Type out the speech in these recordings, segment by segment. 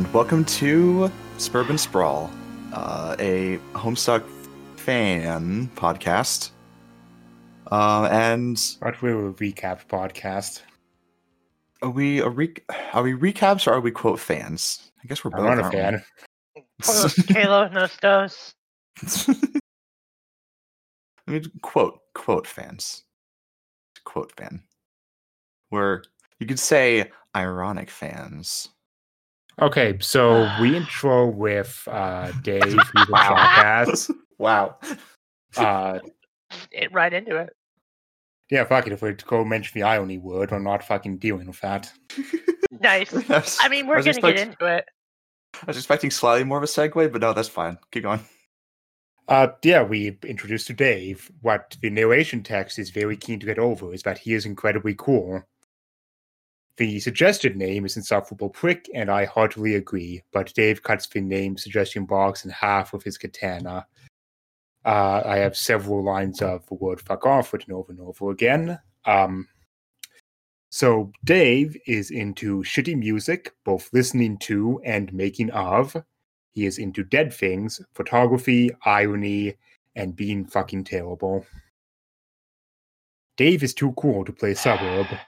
Hello, and welcome to Suburban Sprawl, uh, a Homestuck fan podcast. Uh, and Aren't we a recap podcast? are we a re- are we recaps or are we quote fans? I guess we're both. I'm not a aren't we? fan. Halo Nostos. I mean, quote quote fans, quote fan. Where you could say ironic fans. Okay, so we intro with uh, Dave, who's a podcast. wow. Uh, It right into it. yeah, fuck it. If we go mention the irony word, we're not fucking dealing with that. Nice. I mean, we're was gonna get into it. I was expecting slightly more of a segue, but no, that's fine. Keep going. Uh, yeah, we introduced to Dave what the narration text is very keen to get over is that he is incredibly cool. The suggested name is Insufferable Prick, and I heartily agree, but Dave cuts the name suggestion box in half with his katana. Uh, I have several lines of the word fuck off written over and over again. Um, so, Dave is into shitty music, both listening to and making of. He is into dead things, photography, irony, and being fucking terrible. Dave is too cool to play Sburb.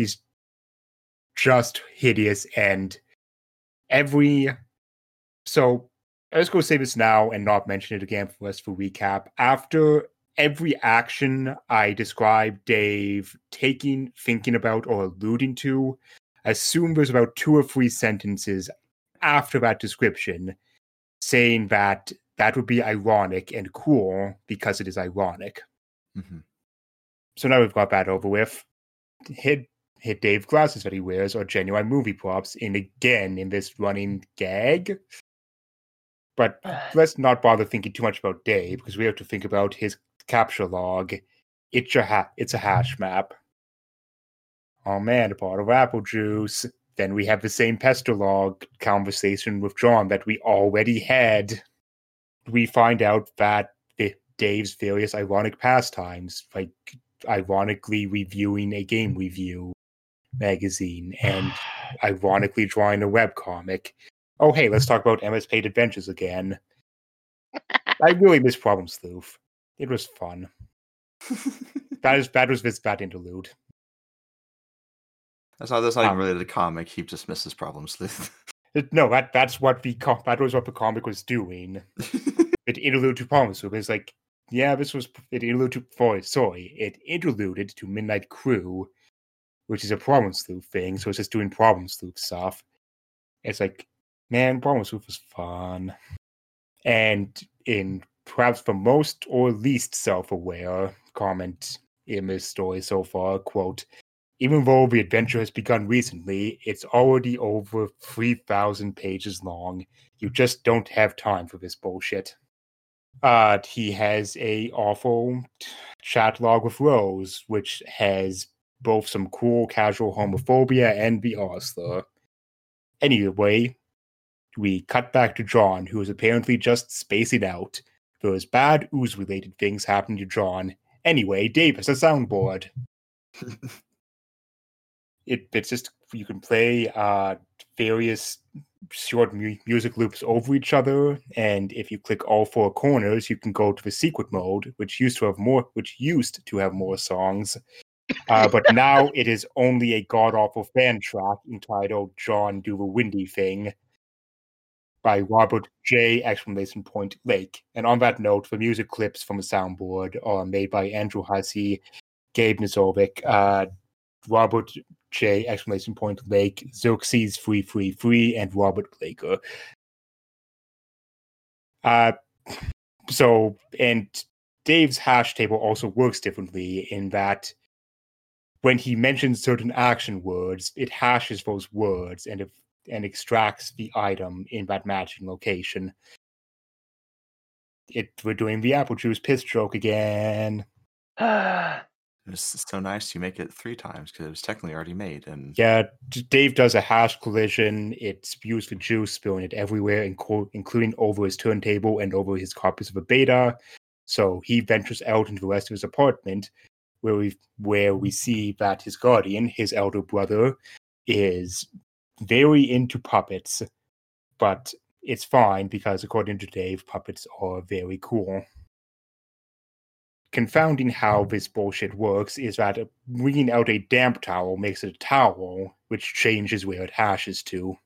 He's just hideous and every so let's go say this now and not mention it again for us for recap. After every action I describe Dave taking, thinking about, or alluding to, assume there's about two or three sentences after that description saying that that would be ironic and cool because it is ironic. Mhm. So now we've got that over with. Hit Dave glasses that he wears are genuine movie props in again in this running gag. But ah. let's not bother thinking too much about Dave because we have to think about his captchalogue. It's a ha- it's a hash map. Oh man, a bottle of apple juice. Then we have the same pesterlog conversation with John that we already had. We find out that Dave's various ironic pastimes, like ironically reviewing a game review magazine and ironically drawing a webcomic. Oh, hey, let's talk about MS Paint Adventures again. I really miss Problem Sleuth. It was fun. That is that was this bad interlude. That's not that's not even Um, related to comic. He just misses problems. Sleuth. It- no, that that's what the co- that was what the comic was doing. It interlude to Problem Sleuth. It's like, yeah, this was it interlude to for sorry, it interluded to Midnight Crew, which is a Problem Sleuth thing. So it's just doing Problem Sleuth stuff. It's like, man, Problem Sleuth was fun, and in perhaps the most or least self-aware comment in this story so far, quote. Even though the adventure has begun recently, it's already over 3,000 pages long. You just don't have time for this bullshit. Uh, he has a awful chat log with Rose, which has both some cool casual homophobia and the Osler. Anyway, we cut back to John, who is apparently just spacing out. There's bad ooze related things happening to John. Anyway, Dave has a soundboard it it's just you can play uh various short mu- music loops over each other and if you click all four corners you can go to the secret mode which used to have more which used to have more songs uh, but now it is only a god awful fan track entitled john do the windy thing by robert j. exclamation point lake. And on that note the music clips from the soundboard are made by andrew Hussie, gabe Nezovic, uh Robert J. exclamation point Lake, Xerxes free free free, and Robert Blaker. Uh so and Dave's hash table also works differently in that when he mentions certain action words, it hashes those words and if and extracts the item in that matching location. It we're doing the apple juice piss joke again. It's so nice you make it three times because it was technically already made. And Yeah, Dave does a hash collision. It spews the juice, spilling it everywhere, including over his turntable and over his copies of a beta. So he ventures out into the rest of his apartment, where we where we see that his guardian, his elder brother, is very into puppets, but it's fine because according to Dave, puppets are very cool. Confounding how hmm. this bullshit works is that wringing out a damp towel makes it a towel, which changes where it hashes to.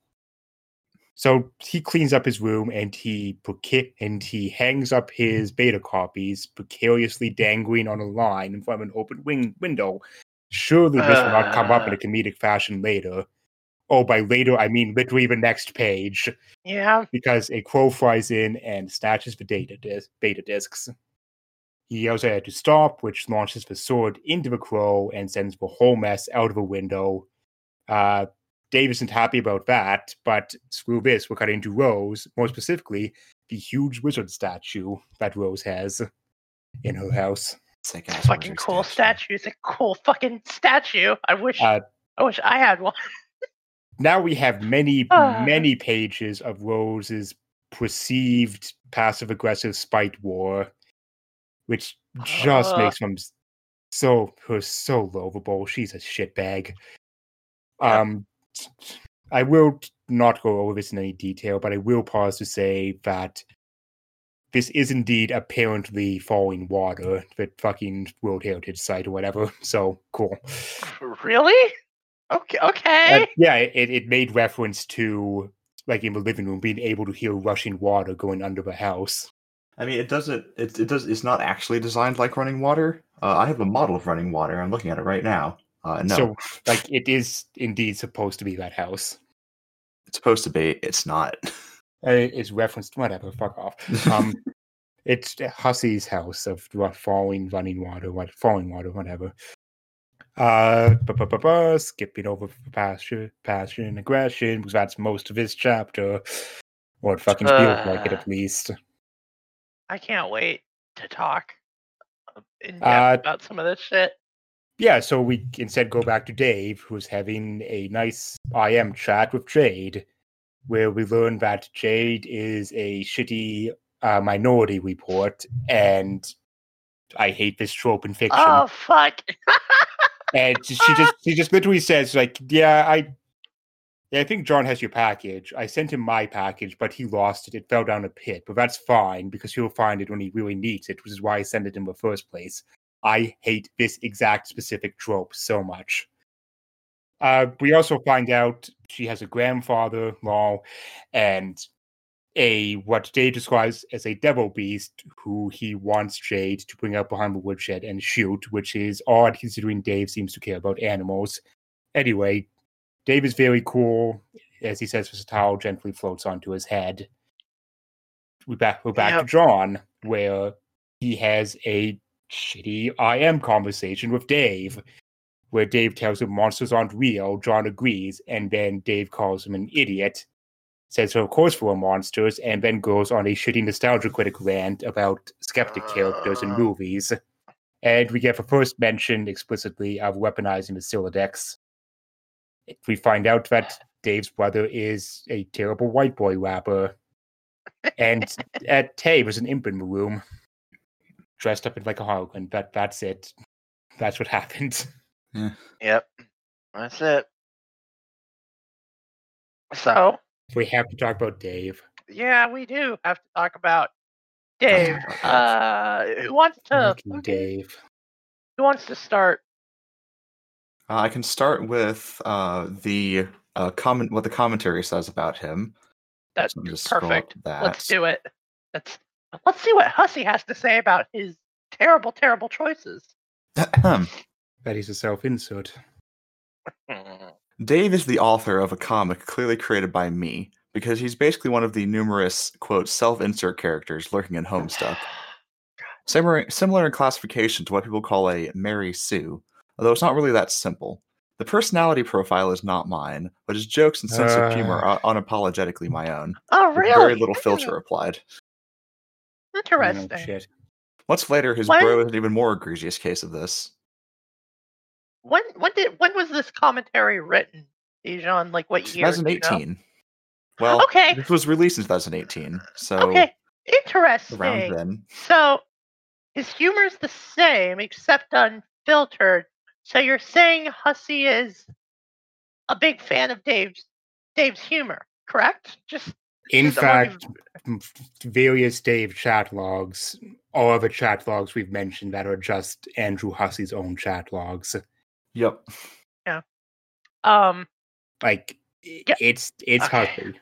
So he cleans up his room and he and he hangs up his beta copies precariously dangling on a line in front of an open wing- window. Surely this will not come up in a comedic fashion later. Oh, by later I mean literally the next page, Yeah. because a crow flies in and snatches the data dis- beta discs. He yells at it to stop, which launches the sword into the crow and sends the whole mess out of a window. Uh, Dave isn't happy about that, but screw this, we're cutting to Rose, more specifically, the huge wizard statue that Rose has in her house. Sick ass Fucking cool statue. It's a cool fucking statue. I wish Uh, I wish I had one. now we have many, Ah. many pages of Rose's perceived passive aggressive spite war, which just Ah. makes them so her so lovable. She's a shitbag. Yeah. Um, I will not go over this in any detail, but I will pause to say that this is indeed apparently Fallingwater, the fucking World Heritage Site or whatever. So cool. Really? Okay. Okay. Uh, yeah, it, it made reference to like in the living room being able to hear rushing water going under the house. I mean, it doesn't. It, it does. It's not actually designed like running water. Uh, I have a model of running water. I'm looking at it right now. Uh, no, So like it is indeed supposed to be that house. it's supposed to be. It's not. Uh, it's referenced whatever, fuck off. Um it's Hussie's house of falling running water, what falling water, whatever. Uh skipping over passion, passion, aggression, because that's most of his chapter. Or it fucking feels like it Uh, at least. I can't wait to talk uh, in depth Uh, about some of this shit. Yeah, so we instead go back to Dave, who's having a nice IM chat with Jade, where we learn that Jade is a shitty uh, minority report, and I hate this trope in fiction. Oh fuck! and she just she just literally says like, "Yeah, I." Yeah, I think John has your package. I sent him my package, but he lost it. It fell down a pit, but that's fine because he'll find it when he really needs it, which is why I sent it in the first place. I hate this exact specific trope so much. Uh, we also find out she has a grandfather, law, and a what Jade describes as a devil beast who he wants Jade to bring up behind the woodshed and shoot, which is odd considering Dave seems to care about animals. Anyway, Dave is very cool. As he says, his towel gently floats onto his head. We're back we're back to John, where he has a shitty IM conversation with Dave, where Dave tells him monsters aren't real. John agrees, and then Dave calls him an idiot, says, "So of course we're monsters," and then goes on a shitty nostalgia critic rant about skeptic characters in Uh. movies. And we get the first mention explicitly of weaponizing the Sylladex. We find out that Dave's brother is a terrible white boy rapper. And at Tay was an imp in the room, dressed up in like a harlequin. That that's it. That's what happened. Yep. That's it. So We have to talk about Dave. yeah, we do have to talk about Dave. Uh, who wants to? Fucking okay, Dave. Who wants to start? Uh, I can start with uh, the uh, comment. What the commentary says about him. That's So let me just scroll up perfect. That. Let's do it. Let's let's see what Hussie has to say about his terrible, terrible choices. That is a self insert. Dave is the author of a comic clearly created by me because he's basically one of the numerous quote self-insert characters lurking in Homestuck. Similar, similar in classification to what people call a Mary Sue, although it's not really that simple. The personality profile is not mine, but his jokes and sense of humor Uh. are unapologetically my own. Oh, with really? Very little filter applied. Interesting. Oh, shit. Much later, his When- bro is an even more egregious case of this. When when did when was this commentary written, Dijon? Like what year? do you know? 2018. Well, Okay. this was released in 2018, so Okay, interesting. around then. So his humor is the same except unfiltered. So you're saying Hussie is a big fan of Dave's Dave's humor, correct? Just In fact, m- various Dave chat logs, all the chat logs we've mentioned that are just Andrew Hussie's own chat logs. Yep. Yeah. Um. Like i- Yeah. it's it's Okay. Hussie.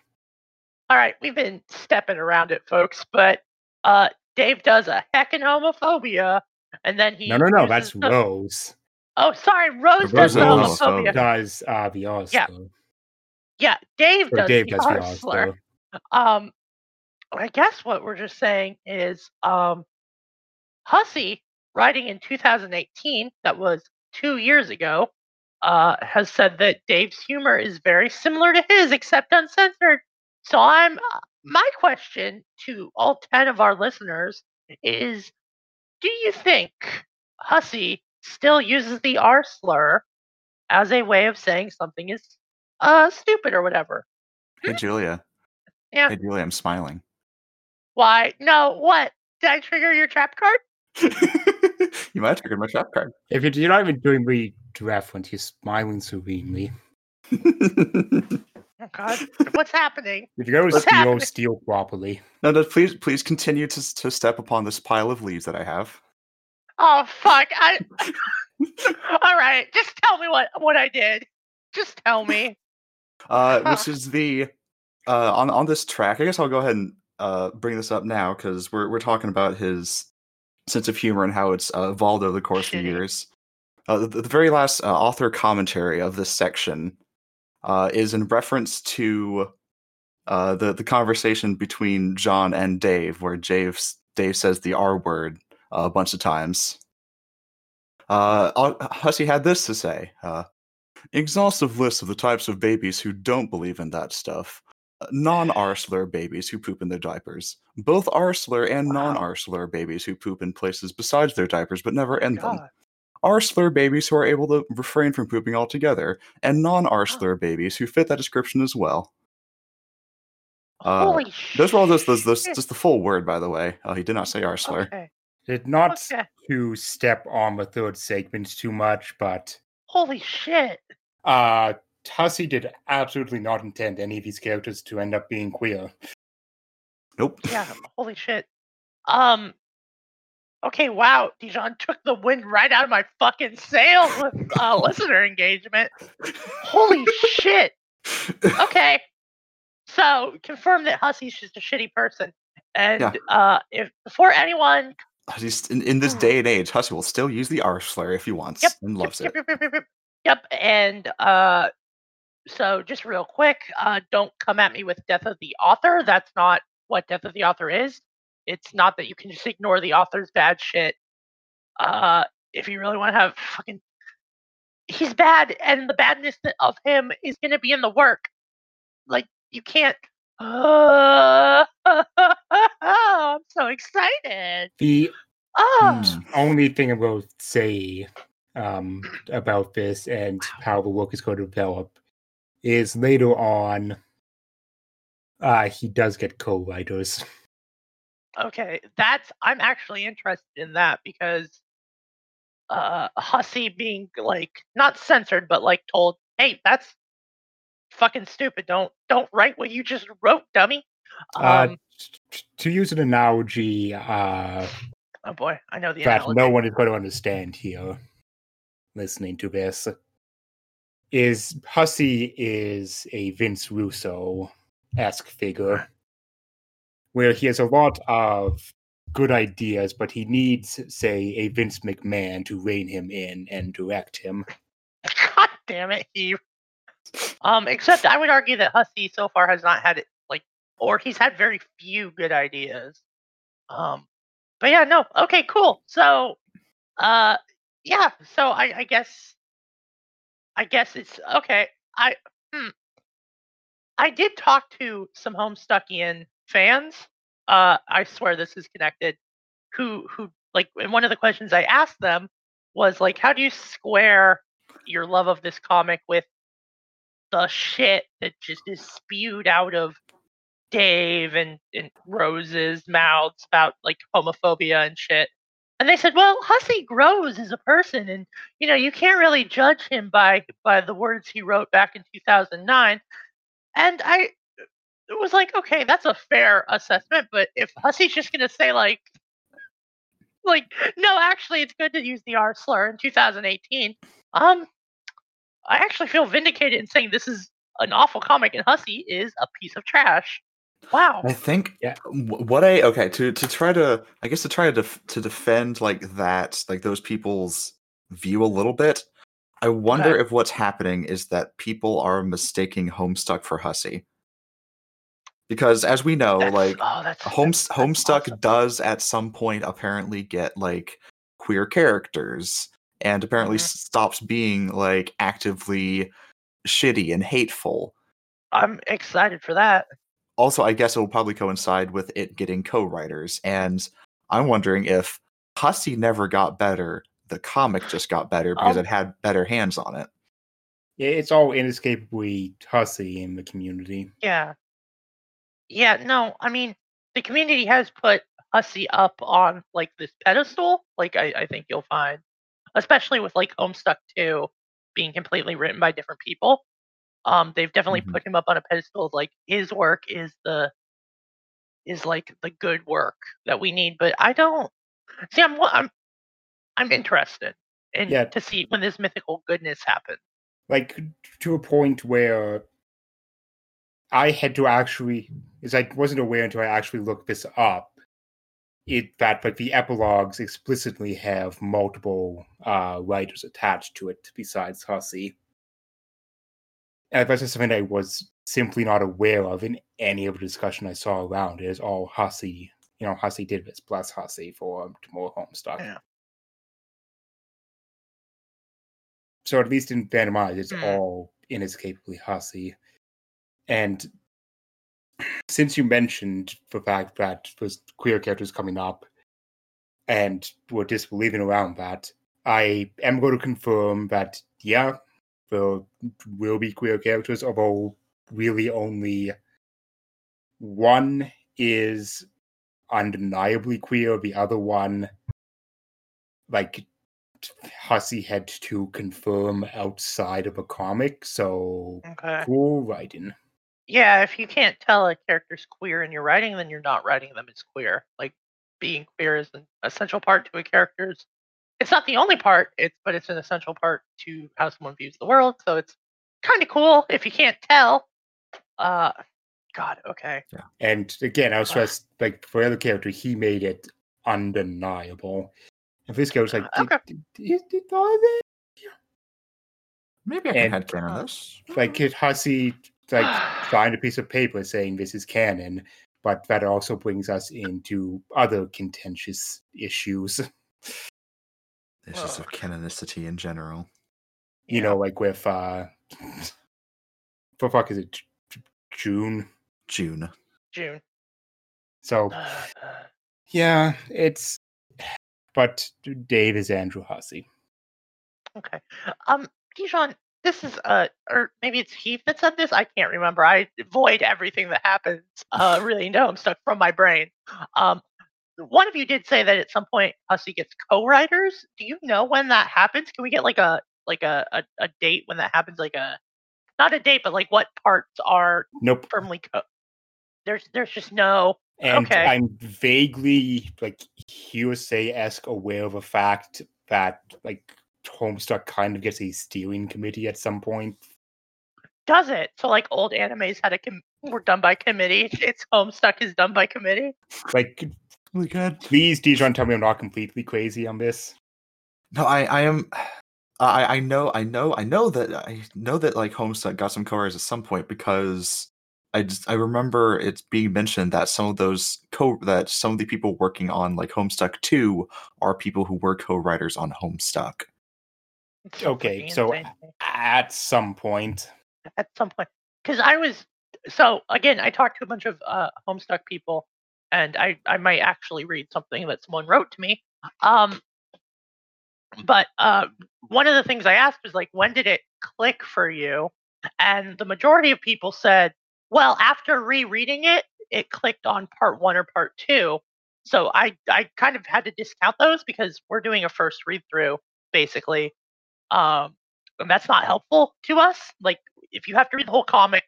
All right, we've been stepping around it, folks, but uh, Dave does a heckin' homophobia, and then he No, no, no, that's the- Rose. Oh, sorry, Rose Rose does homophobia. homophobia. Does uh the Oscar. Yeah, yeah. Dave Or does Dave the does the Arsler. Um, I guess what we're just saying is, um, Hussie, writing in 2018, that was two years ago, uh, has said that Dave's humor is very similar to his, except uncensored. So I'm uh, my question to all 10 of our listeners is, do you think Hussie still uses the R slur as a way of saying something is uh stupid or whatever? Hey, Julia. Yeah. Hey, Julia, I'm smiling. Why? No, what? Did I trigger your trap card? you might have triggered my trap card. If you're, you're not even doing the reference, you're smiling serenely. Oh God, what's happening? If you go to What's steal, happening? steal properly. no, no, please, please continue to to step upon this pile of leaves that I have. Oh fuck! I. All right, just tell me what what I did. Just tell me. Uh, this is the uh, on on this track. I guess I'll go ahead and uh, bring this up now because we're we're talking about his sense of humor and how it's uh, evolved over the course of years. Uh, the, the very last uh, author commentary of this section uh, is in reference to uh, the the conversation between John and Dave, where Dave Dave says the R word uh, a bunch of times. Uh, Hussie had this to say: uh, exhaustive list of the types of babies who don't believe in that stuff. Non-R babies who poop in their diapers. Both arsler and Wow. non-arsler babies who poop in places besides their diapers but never end them. God. R slur babies who are able to refrain from pooping altogether, and non-arsler slur babies who fit that description as well. Uh, Holy Those were all just those, those just the full word, by the way. Uh, he did not say arsler. Okay. Did not Okay. to step on the third segment too much, but Holy shit. uh Hussie did absolutely not intend any of these characters to end up being queer. Nope. Yeah. holy shit. Um. Okay. Wow. Dijon took the wind right out of my fucking sails with uh, listener engagement. Holy shit. okay. So confirm that Hussie's just a shitty person. And Yeah. uh, if before anyone, He's, in, in this day and age, Hussie will still use the R slur if he wants Yep, and loves yep, it. Yep, yep, yep, yep, yep. And uh, so just real quick, uh, don't come at me with Death of the Author. That's not what Death of the Author is. It's not that you can just ignore the author's bad shit. Uh, if you really want to have fucking, he's bad, and the badness of him is going to be in the work. Like you can't. Uh, I'm so excited. The Oh, only thing I will say um, about this and how the work is going to develop is later on, uh, he does get co-writers. Okay, that's I'm actually interested in that because uh Hussie being like not censored but like told, "Hey, that's fucking stupid. Don't don't write what you just wrote, dummy." Um Uh, t- to use an analogy uh, oh boy, I know the that analogy. no one is going to understand here, listening to this, is Hussie is a Vince Russo esque figure, where he has a lot of good ideas, but he needs, say, a Vince McMahon to rein him in and direct him. God damn it, Eve. Um, except I would argue that Hussie so far has not had it like, or he's had very few good ideas. Um, but yeah, no, okay, cool. So, uh, yeah, so I, I guess, I guess it's okay. I, hmm, I did talk to some Homestuckian fans. Uh, I swear this is connected. Who, who, like, and one of the questions I asked them was like, how do you square your love of this comic with the shit that just is spewed out of Dave and, and Rose's mouths about like homophobia and shit. And they said, well, Hussie grows as a person, and you know you can't really judge him by by the words he wrote back in 2009. and I was like, okay, that's a fair assessment, but if Hussie's just gonna say like like, no, actually it's good to use the R slur in 2018, um I actually feel vindicated in saying this is an awful comic and Hussie is a piece of trash. Wow. I think Yeah. what I okay to to try to I guess to try to def- to defend like that like those people's view a little bit. I wonder Okay. if what's happening is that people are mistaking Homestuck for Hussie. Because as we know, That's- like oh, that's Home that's- that's Homestuck awesome. does at some point apparently get like queer characters and apparently Mhm. stops being like actively shitty and hateful. I'm excited for that. Also, I guess it will probably coincide with it getting co-writers and I'm wondering if Hussie never got better, the comic just got better because Um, it had better hands on it. Yeah, it's all inescapably Hussie in the community. Yeah. Yeah, no, I mean, the community has put Hussie up on like this pedestal, like I, I think you'll find. Especially with like Homestuck 2 being completely written by different people. Um, they've definitely Mhm. put him up on a pedestal of like his work is the is like the good work that we need. But I don't see I'm I'm I'm interested in Yeah. to see when this mythical goodness happens. Like to a point where I had to actually, is I wasn't aware until I actually looked this up. It that like the epilogues explicitly have multiple uh, writers attached to it besides Hussie. That's just something I was simply not aware of in any of the discussion I saw around. It is all Hussie, you know, Hussie did this plus Hussie for more Homestuck. Yeah. So at least in Vandermeer, it's Hmm. all inescapably Hussie. And since you mentioned the fact that there's queer characters coming up and we're disbelieving around that, I am going to confirm that, yeah, there will be queer characters, although really only one is undeniably queer, the other one, like, Hussie had to confirm outside of a comic, so Okay. cool writing. Yeah, if you can't tell a character's queer in your writing, then you're not writing them as queer. Like being queer is an essential part to a character's. It's not the only part, it's but it's an essential part to how someone views the world. So it's kind of cool if you can't tell. Uh, God, okay. And again, I was Ah. stressed like for the other character, he made it undeniable. And this guy was like, Okay. did, did, did all it? Maybe I can And- headcanon this. Like Kid Hussie like signed a piece of paper saying this is canon, but that also brings us into other contentious issues. Issues of canonicity in general. You know, like with uh for fuck is it J- J- June? June. June. So yeah, it's but Dave is Andrew Hussie. okay. Um, Dijon, this is uh, or maybe it's Heath that said this. I can't remember. I avoid everything that happens. Uh, really, no, I'm stuck from my brain. Um, one of you did say that at some point Hussie gets co-writers. Do you know when that happens? Can we get like a like a, a, a date when that happens? Like a not a date, but like what parts are Nope. firmly co- there's there's just no And Okay. I'm vaguely like hearsay esque aware of a fact that like Homestuck kind of gets a steering committee at some point. does it. So like old animes had a com- were done by committee. It's Homestuck is done by committee. Like, my god. please, Dijon, tell me I'm not completely crazy on this. No, I, I am. I, I know, I know, I know that I know that like Homestuck got some co-writers at some point because I just I remember it's being mentioned that some of those co that some of the people working on like Homestuck two are people who were co-writers on Homestuck. Okay, so insane to me. At some point, at some point because I was so again I talked to a bunch of uh, Homestuck people and I I might actually read something that someone wrote to me. Um, but uh, one of the things I asked was like, when did it click for you? And the majority of people said, well, after rereading it, it clicked on part one or part two. So I I kind of had to discount those because we're doing a first read through basically. Um, and that's not helpful to us. Like if you have to read the whole comic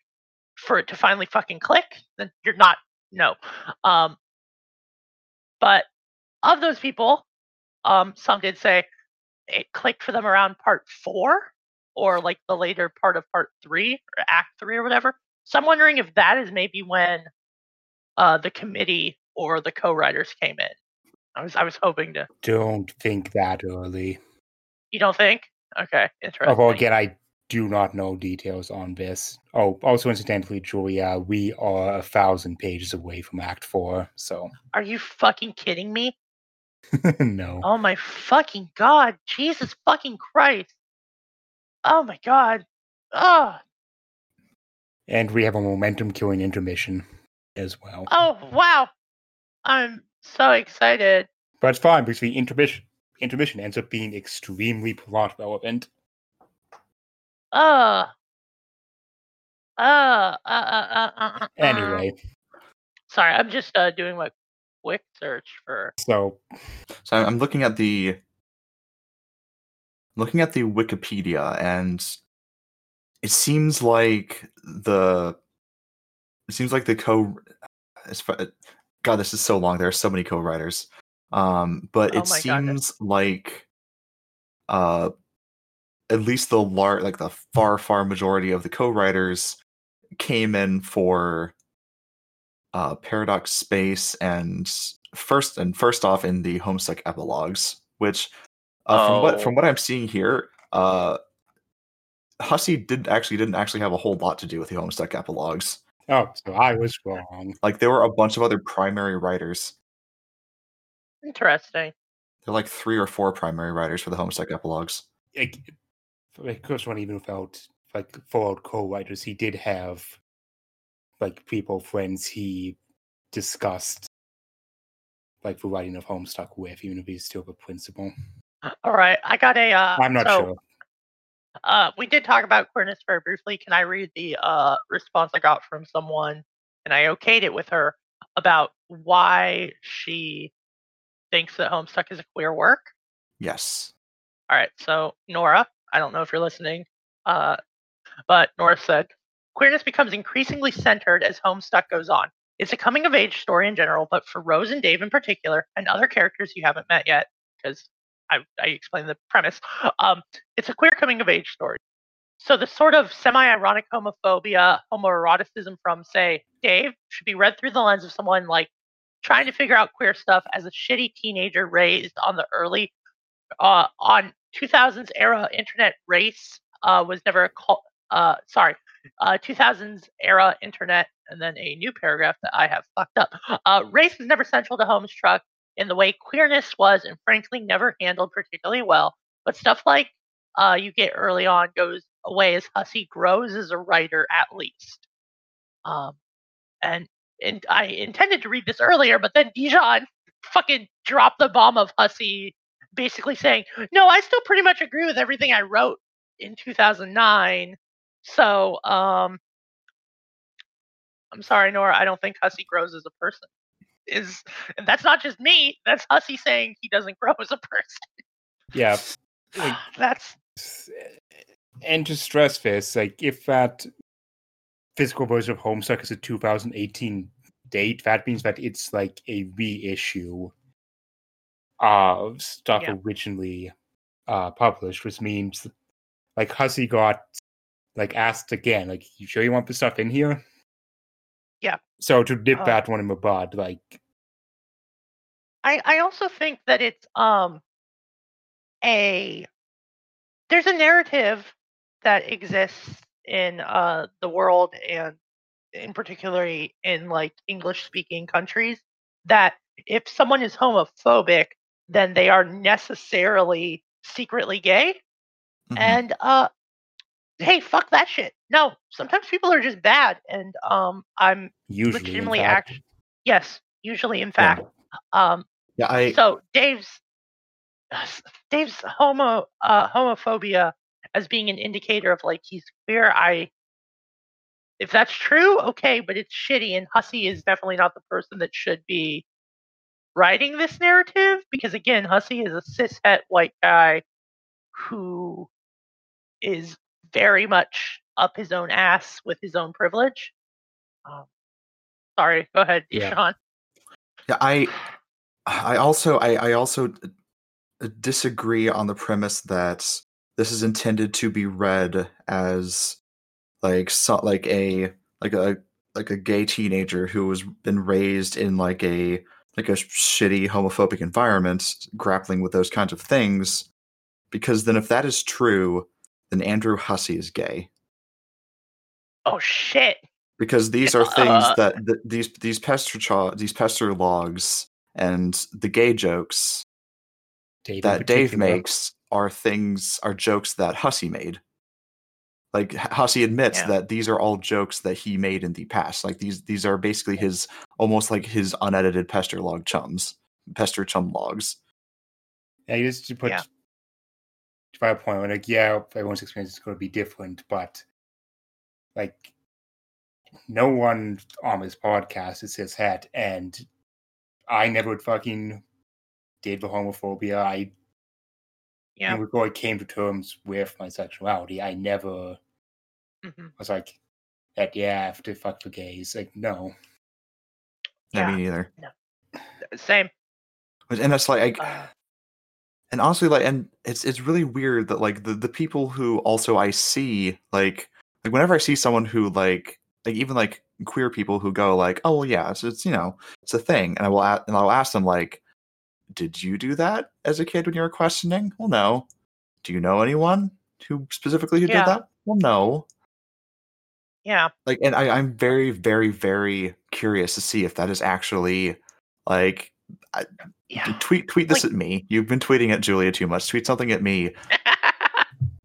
for it to finally fucking click, then you're not no. Um, but of those people, um, some did say it clicked for them around part four or like the later part of part three or act three or whatever. So I'm wondering if that is maybe when uh, the committee or the co-writers came in. I was I was hoping to. Don't think that early. You don't think? Okay, interesting. Although again, I do not know details on this. Oh, also incidentally, Julia, we are a thousand pages away from Act Four. So, are you fucking kidding me? no. Oh my fucking god! Jesus fucking Christ! Oh my god! Oh. And we have a momentum killing intermission as well. Oh wow! I'm so excited. But it's fine because the intermission intermission ends up being extremely plot relevant. Uh. Uh, uh, uh, uh, uh, Anyway, sorry, I'm just uh, doing my quick search for. so So I'm looking at the looking at the Wikipedia, and it seems like the it seems like the co. As far, God, this is so long. There are so many co-writers, um, but Oh it my goodness. seems like uh, at least the lar- like the far far majority of the co-writers came in for uh, Paradox Space and first and first off in the Homestuck epilogues, which uh, from what Oh. from what I'm seeing here, uh, Hussie did actually didn't actually have a whole lot to do with the Homestuck epilogues. oh, so I was wrong. Like there were a bunch of other primary writers. Interesting. There are like three or four primary writers for the Homestuck epilogues. Like, of course, one even without like full co-writers, he did have like people, friends he discussed like the writing of Homestuck with, even if he's still the principal. All right, I got a. Uh, I'm not so, sure. Uh, we did talk about queerness very briefly. Can I read the uh, response I got from someone, and I okayed it with her about why she thinks that Homestuck is a queer work? Yes. All right, so Nora, I don't know if you're listening, uh, but Nora said, queerness becomes increasingly centered as Homestuck goes on. It's a coming of age story in general, but for Rose and Dave in particular, and other characters you haven't met yet, because I, I explained the premise, um, it's a queer coming of age story. So the sort of semi-ironic homophobia, homoeroticism from, say, Dave should be read through the lens of someone like trying to figure out queer stuff as a shitty teenager raised on the early uh, on 2000s era internet race uh, was never cul- uh, sorry uh, 2000s era internet and then a new paragraph that i have fucked up. Uh, race was never central to Homestuck in the way queerness was and frankly never handled particularly well but stuff like uh, you get early on goes away as Hussie grows as a writer at least. Um, and and i intended to read this earlier but then dijon fucking dropped the bomb of Hussie basically saying, no, I still pretty much agree with everything I wrote in 2009. So, um, I'm sorry, Nora. I don't think Hussie grows as a person. Is and that's not just me. That's Hussie saying he doesn't grow as a person. Yeah. Like, that's and to stress this, like if that physical version of Homestuck is a 2018 date, that means that it's like a reissue of stuff Yeah. originally uh published, which means like Hussie got like asked again, like, you sure you want this stuff in here? Yeah. So to dip Uh, that one in the bud, like I, I also think that it's um a there's a narrative that exists in uh the world and in particularly in like English speaking countries that if someone is homophobic then they are necessarily secretly gay Mhm. and uh hey fuck that shit no sometimes people are just bad and um i'm usually legitimately act yes usually in Yeah. fact um Yeah, I so Dave's Dave's homo uh, homophobia as being an indicator of like he's queer. I if that's true, okay, but it's shitty, and Hussie is definitely not the person that should be writing this narrative because again, Hussie is a cishet white guy who is very much up his own ass with his own privilege. Um, sorry, go ahead, Yeah. Sean. Yeah, I I also I, I also uh, disagree on the premise that this is intended to be read as like so, like a like a like a gay teenager who has been raised in like a like a shitty homophobic environment grappling with those kinds of things because then if that is true then Andrew Hussie is gay Oh shit. because these are things Uh. that th- these these pester cha- these pester logs and the gay jokes Dave that Dave makes are things are jokes that Hussie made. Like H- Hussie admits Yeah. that these are all jokes that he made in the past. Like these these are basically his almost like his unedited pester log chums, pester chum logs. Yeah, you just put Yeah. to my point, when like, yeah, everyone's experience is going to be different, but like, no one on this podcast is his hat, and I never fucking did the homophobia. I Yeah. never came to terms with my sexuality. I never mhm. was like that. Yeah, I have to fuck the gays. Like, no. Yeah. Yeah. me neither. Same. And that's like, I, Uh, and honestly, like, and it's it's really weird that like the the people who also I see like like whenever I see someone who like like even like queer people who go like, oh well, yeah, it's, it's you know it's a thing, and I will a- and I'll ask them like, did you do that as a kid when you were questioning? Well, no. Do you know anyone who specifically who Yeah. did that? Well, no. Yeah. Like, and I, I'm very, very, very curious to see if that is actually like Yeah. tweet tweet this Like- at me. You've been tweeting at Julia too much. Tweet something at me.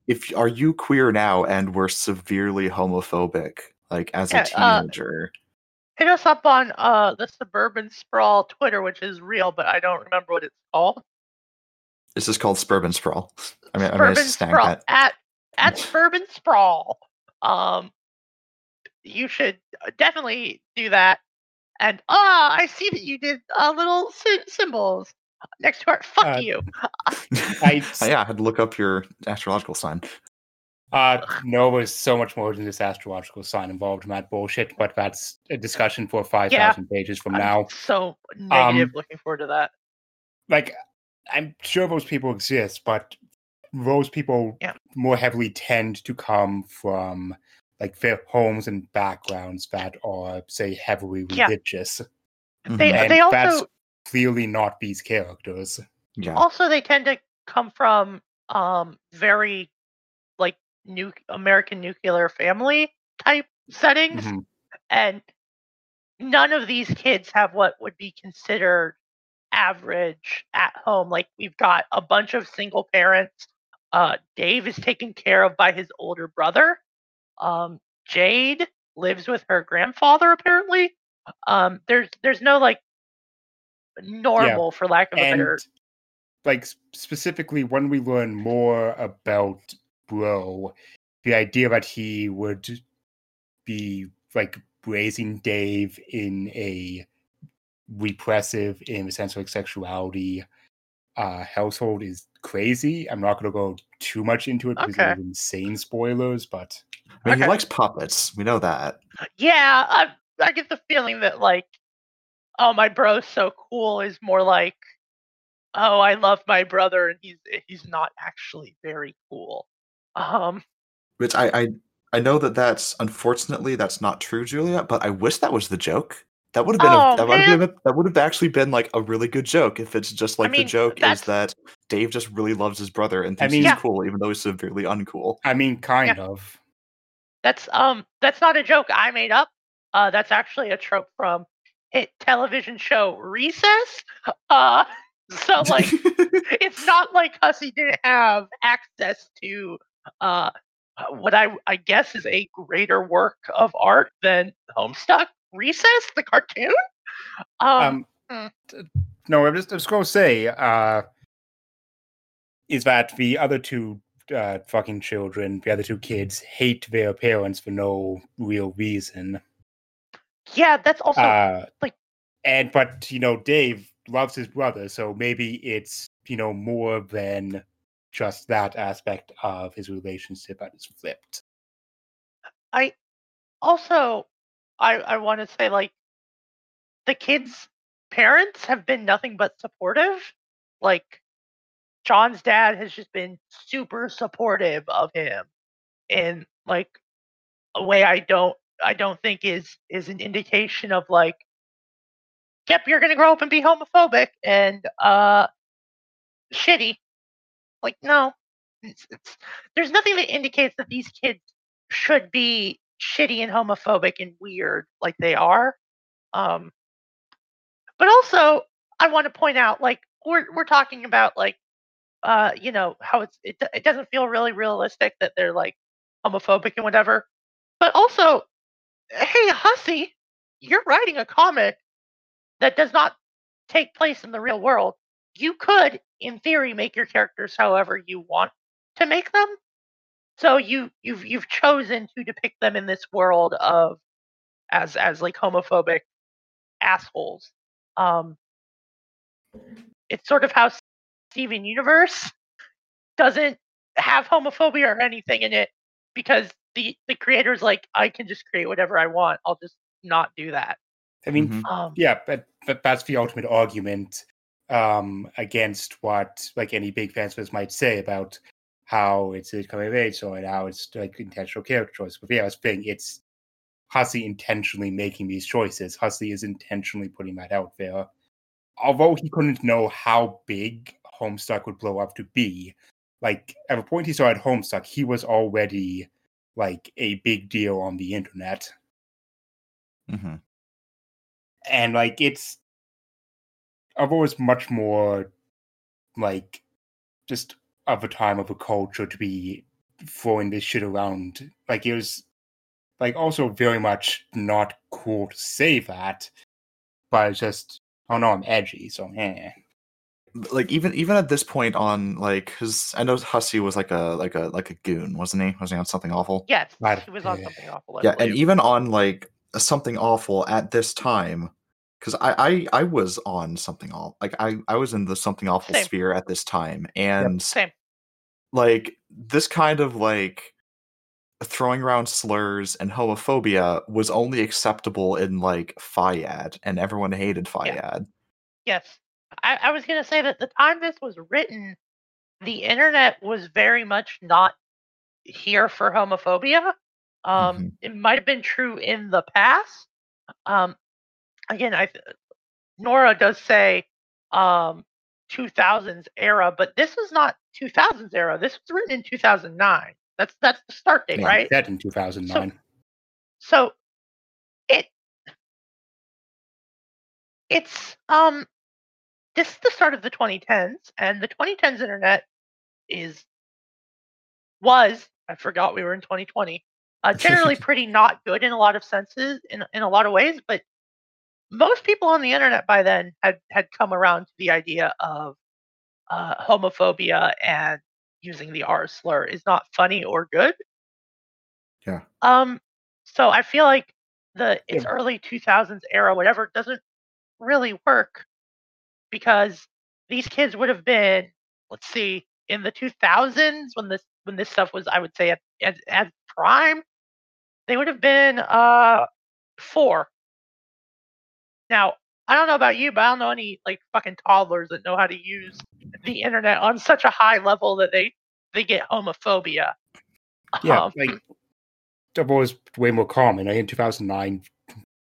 If are you queer now and were severely homophobic, like as Yeah, a uh, teenager? Hit us up on uh the Suburban Sprawl Twitter, which is real, but I don't remember what it's called. this is called Suburban Sprawl. I mean, I mean, Suburban it's snag Sprawl that. at at Suburban Sprawl. Um, you should definitely do that. And ah, I see that you did uh, little sy- symbols next to our. Fuck Uh, you. I- yeah, I had to look up your astrological sign. Uh, no, there's so much more than this astrological sign involved in that bullshit, but that's a discussion for 5,000 pages from I'm now. so negative. Um, looking forward to that. Like, I'm sure those people exist, but those people Yeah. more heavily tend to come from like their homes and backgrounds that are, say, heavily religious. Yeah. religious. They. And they that's also clearly not these characters. yeah. also they tend to come from um very like new American nuclear family type settings. Mhm. and none of these kids have what would be considered average at home like we've got a bunch of single parents uh dave is taken care of by his older brother um jade lives with her grandfather apparently. Um there's there's no like normal for lack of a and better like specifically when we learn more about bro the idea that he would be like raising dave in a repressive in the sense of like sexuality uh household is crazy i'm not going to go too much into it because Okay. of insane spoilers but I mean, he likes puppets. We know that. yeah I, I get the feeling that like oh my bro's so cool is more like oh i love my brother and he's he's not actually very cool um Which I, I I know that that's unfortunately that's not true, Julia. But I wish that was the joke. That would have been Oh, a, that would have man. been that would have actually been like a really good joke if it's just like mean, the joke is that Dave just really loves his brother and I thinks mean- he's Yeah. cool even though he's severely uncool. i mean kind of that's um that's not a joke i made up uh that's actually a trope from hit television show recess uh so like it's not like Hussie didn't have access to uh, what I I guess is a greater work of art than Homestuck Recess, the cartoon. Um, um, mm. no i'm just, I'm just going to say uh is that the other two uh fucking children the other two kids hate their parents for no real reason yeah, that's also uh like- and but you know dave loves his brother so maybe it's you know more than just that aspect of his relationship that is flipped I also I I want to say like the kids' parents have been nothing but supportive. Like John's dad has just been super supportive of him in like a way I don't I don't think is is an indication of like yep, you're gonna grow up and be homophobic and uh shitty. Like, no. It's, it's, there's nothing that indicates that these kids should be shitty and homophobic and weird like they are. Um but also I want to point out like we're we're talking about like uh you know how it's it, it doesn't feel really realistic that they're like homophobic and whatever. But also hey Hussie, you're writing a comic that does not take place in the real world. You could in theory make your characters however you want to make them. So you you've you've chosen to depict them in this world of as as like homophobic assholes. Um it's sort of how Steven Universe doesn't have homophobia or anything in it because the the creator's like I can just create whatever I want. I'll just not do that. I mean, Mhm. Um yeah, but, but that's the ultimate argument um, against what like any big fans might say about how it's a coming of age story how it's like intentional character choice. But yeah, I was saying it's Hussie intentionally making these choices. Hussie is intentionally putting that out there. Although he couldn't know how big Homestuck would blow up to be, like at the point he started Homestuck, he was already like a big deal on the internet hmm and like it's I've always much more like just of a time of a culture to be throwing this shit around. Like it was like also very much not cool to say that, but it's just oh no, I'm edgy, so eh. Like even even at this point on like because I know Hussie was like a like a like a goon, wasn't he? Was he on something awful? yes, Right, he was on yeah. something awful. I yeah, and even on like something awful at this time, because I, I I was on something awful. Like I I was in the something awful Same. sphere at this time, and Same. Like this kind of like throwing around slurs and homophobia was only acceptable in like FYAD, and everyone hated FYAD. Yes. I, I was going to say that the time this was written, the internet was very much not here for homophobia. Um, Mhm. It might have been true in the past. Um, again, I Nora does say um, 2000s era, but this was not 2000s era. This was written in 2009. That's that's the start date, Yeah, right? That in 2009. So it it's um this is the start of the 2010s and the 2010s internet is was I forgot we were in 2020 uh, generally pretty not good in a lot of senses in in a lot of ways but most people on the internet by then had had come around to the idea of uh, homophobia and using the R slur is not funny or good. Yeah. Um. So I feel like the it's Yeah. early 2000s era, whatever, doesn't really work because these kids would have been, let's see, in the 2000s when this when this stuff was, I would say, at at, at prime, they would have been uh four. Now I don't know about you, but I don't know any like fucking toddlers that know how to use the internet on such a high level that they they get homophobia. Yeah, Um, like that was way more common. Like, in 2009,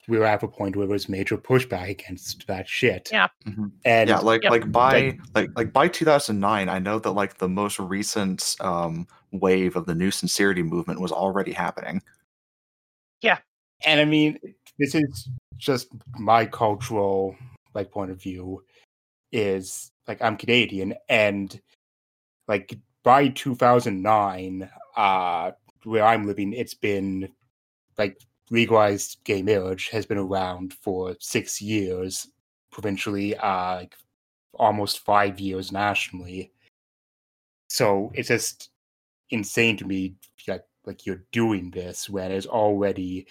we were at a point where there was major pushback against that shit. Yeah. Mhm. And yeah like Yep. like by like like by 2009 i know that like the most recent um wave of the new sincerity movement was already happening Yeah, and I mean, this is just my cultural like point of view. Is like I'm Canadian, and like by 2009, uh, where I'm living, it's been like legalized gay marriage has been around for six years provincially, uh, like almost five years nationally. So it's just insane to me, like like you're doing this when it's already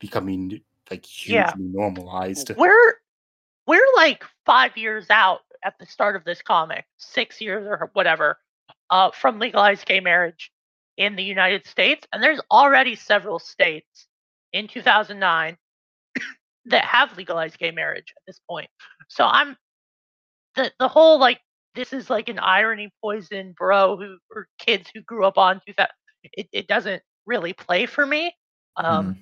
becoming like hugely Yeah. normalized. we're we're like five years out at the start of this comic, six years or whatever, uh, from legalized gay marriage in the United States, and there's already several states in 2009 that have legalized gay marriage at this point. So I'm the the whole like this is like an irony poison bro who or kids who grew up on 2000 it, it doesn't really play for me. Um,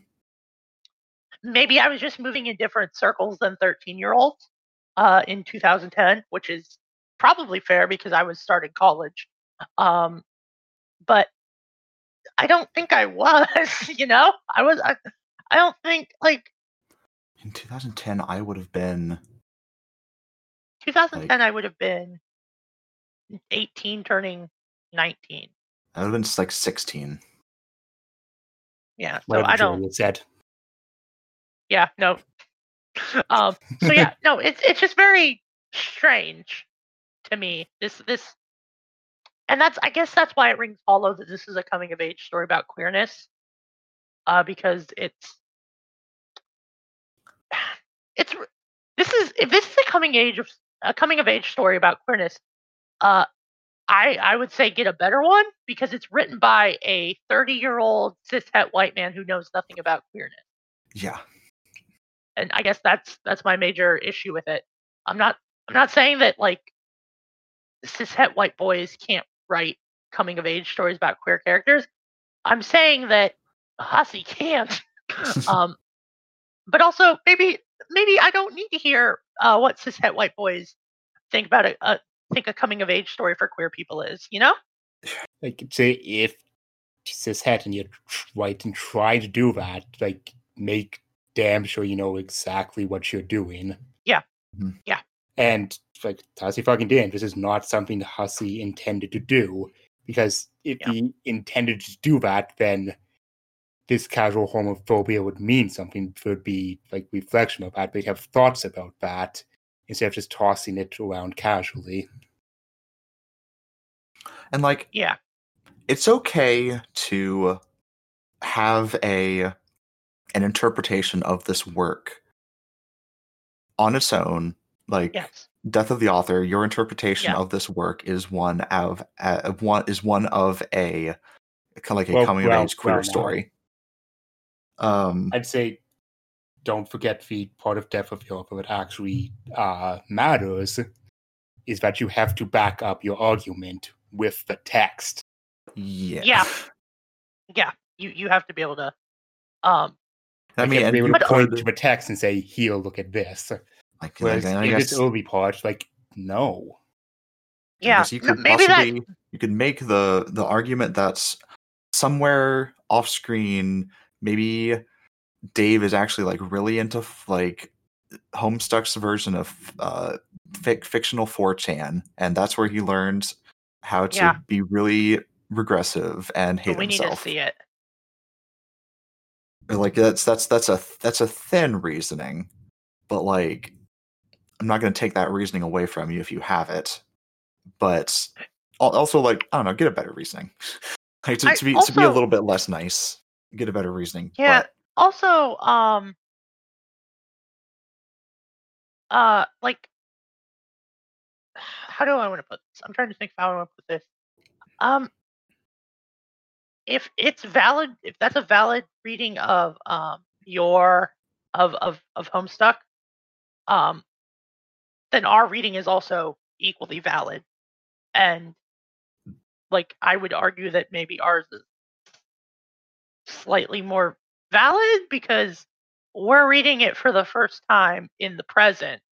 Maybe I was just moving in different circles than 13 year olds uh, in 2010, which is probably fair because I was starting college. Um, but I don't think I was, you know? I was, I, I don't think like In 2010, I would have been 2010, I would have been 18 turning 19. I would have been like 16. Yeah. So Whatever I don't, Julia said. Yeah, no. Um, so yeah, no, it's it's just very strange to me. This this, and that's I guess that's why it rings hollow that this is a coming of age story about queerness, uh, because it's it's this is if this is a coming age of a coming of age story about queerness, uh, I I would say get a better one because it's written by a thirty year old cishet white man who knows nothing about queerness Yeah. And I guess that's that's my major issue with it. I'm not I'm not saying that like cishet white boys can't write coming of age stories about queer characters. I'm saying that Hussie can't. um, but also maybe maybe I don't need to hear uh, what cishet white boys think about a, a think a coming of age story for queer people is. You know? Like, say if cis het and you're right and try to do that, like, make damn sure you know exactly what you're doing. Yeah. Mhm. Yeah. And like Hussie fucking damn, this is not something Hussie intended to do. Because if Yeah. he intended to do that, then this casual homophobia would mean something. Would be like reflection of that. They'd have thoughts about that instead of just tossing it around casually. And like, Yeah. it's okay to have a an interpretation of this work on its own like Yes. death of the author your interpretation Yeah. of this work is one of uh, one is one of a kind of like a Well, coming well, of age queer well, now. story um I'd say don't forget the part of Death of the Author that actually uh, matters is that you have to back up your argument with the text. yeah Yeah. Yeah. You you have to be able to um i Like, mean you have and to be able to point to a text and say, "Here, look at this." like, Whereas like, I in guess, this early part, like, no. Yeah. you could maybe that possibly you could make the the argument that's somewhere off screen maybe dave is actually like really into like homestuck's version of uh fic- fictional 4chan and that's where he learned how to Yeah. be really regressive and hate but we need to see it. Like that's that's that's a that's a thin reasoning but like i'm not going to take that reasoning away from you if you have it but also like i don't know get a better reasoning like to, to be to be a little bit less nice get a better reasoning Yeah. but Also, um uh like how do I want to put this? I'm trying to think of how I want to put this. Um if it's valid if that's a valid reading of um your of of of Homestuck, um then our reading is also equally valid. And like I would argue that maybe ours is slightly more valid because we're reading it for the first time in the present.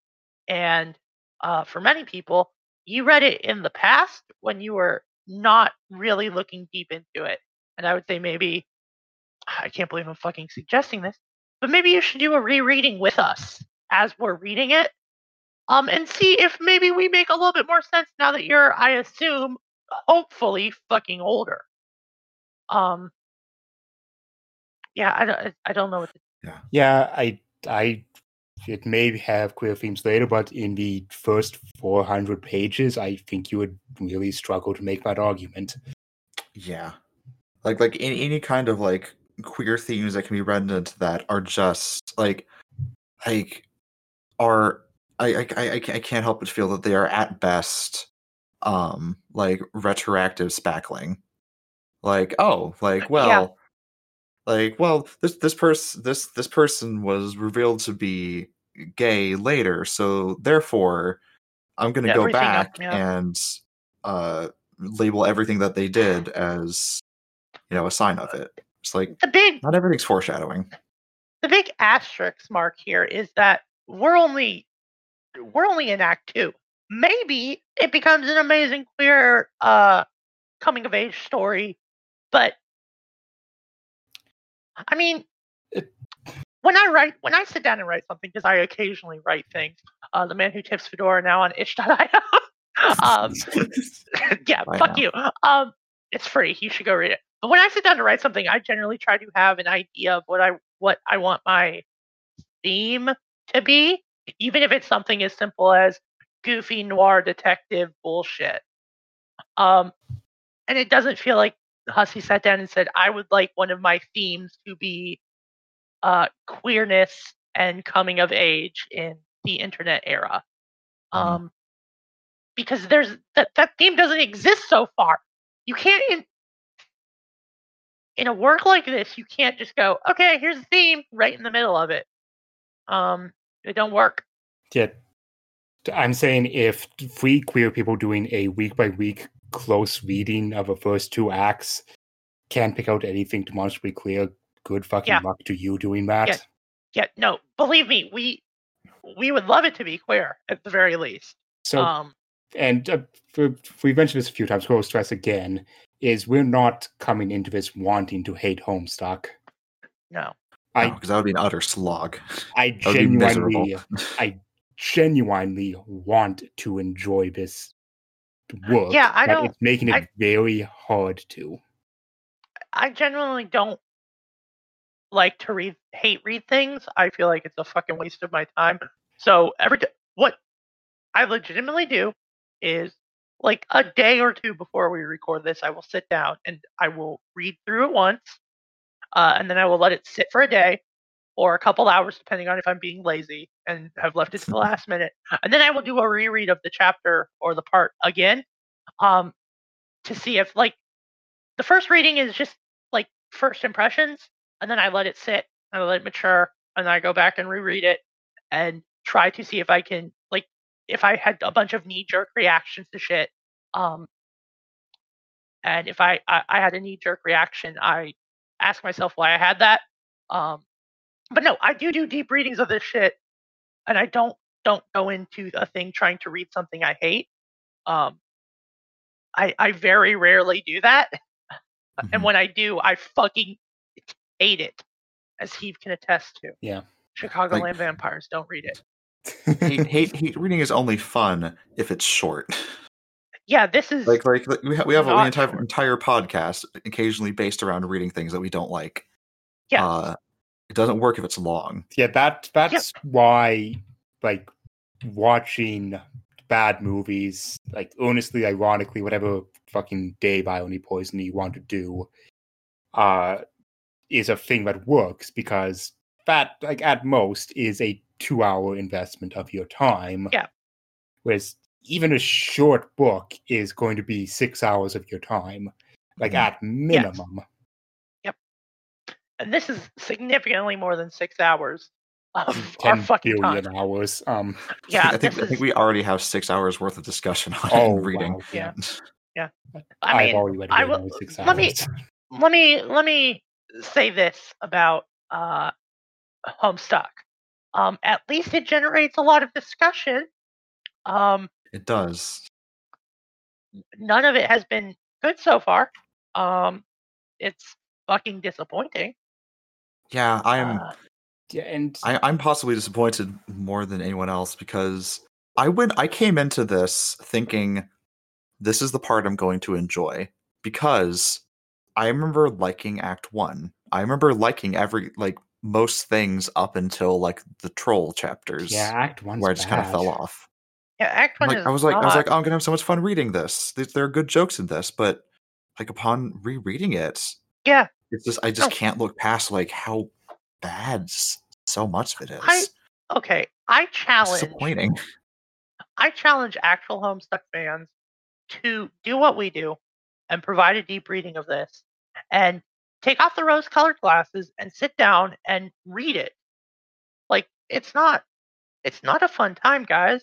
And uh, for many people, you read it in the past when you were not really looking deep into it. And I would say maybe, I can't believe I'm fucking suggesting this, but maybe you should do a rereading with us as we're reading it. Um, and see if maybe we make a little bit more sense now that you're, I assume, hopefully fucking older. Um, yeah, I don't, I don't know what to Yeah, I, I, it may have queer themes later, but in the first 400 pages, I think you would really struggle to make that argument. yeah like like any, any kind of like queer themes that can be read into that are just like like are I, I I I can't help but feel that they are at best um like retroactive spackling like oh like Yeah. well like, well, this this person this this person was revealed to be gay later, so therefore, I'm going to Yeah, go up, back yeah. and uh, label everything that they did as you know a sign of it. It's like The big not everything's foreshadowing. the big asterisk mark here is that we're only we're only in act two. Maybe it becomes an amazing queer uh coming of age story, but I mean It- when I write when I sit down and write something, because I occasionally write things, uh the man who tips Fedora now on itch.io. um yeah, Buy fuck you. Um, it's free. You should go read it. But when I sit down to write something, I generally try to have an idea of what I what I want my theme to be, even if it's something as simple as goofy noir detective bullshit. Um, and it doesn't feel like Hussie sat down and said, "I would like one of my themes to be uh, queerness and coming of age in the internet era." Mhm. Um, because there's that that theme doesn't exist so far. You can't in in a work like this, you can't just go, okay, here's the theme right in the middle of it. Um, it don't work. Yeah, I'm saying if three queer people doing a week by week close reading of the first two acts can't pick out anything demonstrably clear, good fucking Yeah. luck to you doing that. Yeah. Yeah, no, believe me, we we would love it to be queer at the very least. So um, and uh, we mentioned this a few times. We'll stress again: is we're not coming into this wanting to hate Homestuck. no, I because that would be an utter slog. I That would be miserable. genuinely I genuinely want to enjoy this work. Yeah, I but don't- It's making it I- very hard to. I genuinely don't like to read hate read things. I feel like it's a fucking waste of my time. So every t- what I legitimately do is like a day or two before we record this, I will sit down and I will read through it once, uh, and then I will let it sit for a day or a couple hours, depending on if I'm being lazy and have left it to the last minute, and then I will do a reread of the chapter or the part again, um, to see if like the first reading is just like first impressions, and then I let it sit and I let it mature, and then I go back and reread it and try to see if I can if I had a bunch of knee jerk reactions to shit. Um, and if I, I I had a knee jerk reaction, I ask myself why I had that. Um, but no, I do do deep readings of this shit, and I don't don't go into a thing trying to read something I hate. Um, I I very rarely do that, and Mhm. when I do, I fucking hate it, as Heave can attest to. Yeah. Chicagoland vampires don't read it. Hate, hate, hate reading is only fun if it's short. Yeah, this is Like, like like, we have we have the Not entire short. entire podcast occasionally based around reading things that we don't like. Yeah. Uh, it doesn't work if it's long. yeah, that that's why like watching bad movies, like honestly, ironically, whatever fucking Dave Iony Poison you want to do, uh, is a thing that works because that, like at most, is a two-hour investment of your time. Yeah. Whereas even a short book is going to be six hours of your time, like Mhm. at minimum. Yep. And this is significantly more than six hours of our Ten fucking billion time. hours. Um, Yeah, I think this I think we already have six hours worth of discussion on oh, reading. wow, yeah. I I've mean, already read I will- more than six let me- let me let me say this about uh Homestuck. Um, at least it generates a lot of discussion. Um, It does. none of it has been good so far. Um, it's fucking disappointing. Yeah, I'm. Uh, Yeah, and I, I'm possibly disappointed more than anyone else because I went I came into this thinking this is the part I'm going to enjoy because I remember liking Act One. I remember liking every like most things up until like the troll chapters yeah, Act One's where I just kind of fell off. yeah, Act One Like is I was like I was like oh, I'm gonna have so much fun reading this. There there are good jokes in this, but like upon rereading it, yeah, it's just I just No. can't look past like how bad so much of it is. I okay. I It's challenge disappointing. I challenge actual Homestuck fans to do what we do and provide a deep reading of this and take off the rose colored glasses and sit down and read it. Like it's not it's not a fun time, guys.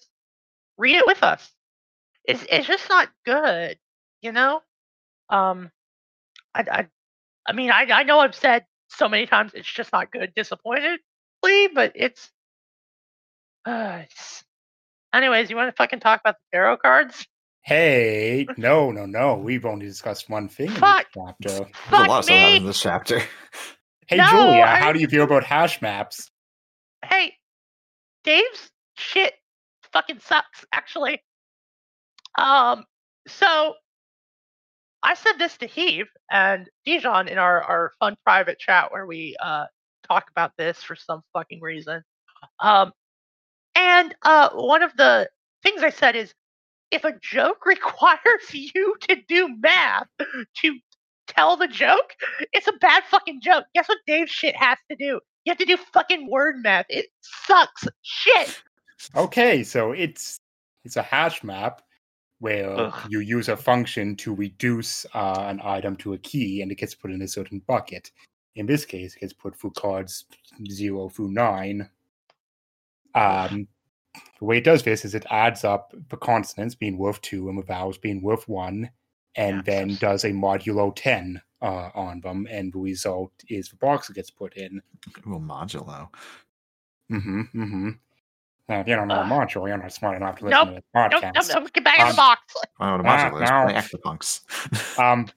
Read it with us. It's it's just not good, you know? Um I I I mean I I know I've said so many times it's just not good disappointedly, but it's uh, it's- anyways, you want to fucking talk about the tarot cards? Hey, no, no, no. We've only discussed one thing in this Fuck. chapter. There's a Fuck lot of me. in this chapter. Hey, No, Julia, I- how do you feel about hash maps? Hey, Dave's shit fucking sucks, actually. Um, so I said this to Heave and Dijon in our, our fun private chat where we uh talk about this for some fucking reason. Um, and uh, one of the things I said is if a joke requires you to do math to tell the joke, it's a bad fucking joke. Guess what Dave's shit has to do? You have to do fucking word math. It sucks shit. Okay, so it's it's a hash map where Ugh. you use a function to reduce uh, an item to a key, and it gets put in a certain bucket. In this case, it gets put through cards zero through nine. Um, the way it does this is it adds up the consonants being worth two and the vowels being worth one, and Yeah, then does a modulo ten uh, on them, and the result is the box that gets put in. Ooh, modulo. Mm-hmm. Mm-hmm. Now, if you don't know Ugh. modulo, you're not smart enough to listen Nope, to this Nope, podcast. nope, nope, get back in Um, the box. I don't know Ah, what a modulo is. no. Playing Extrapunks. Um,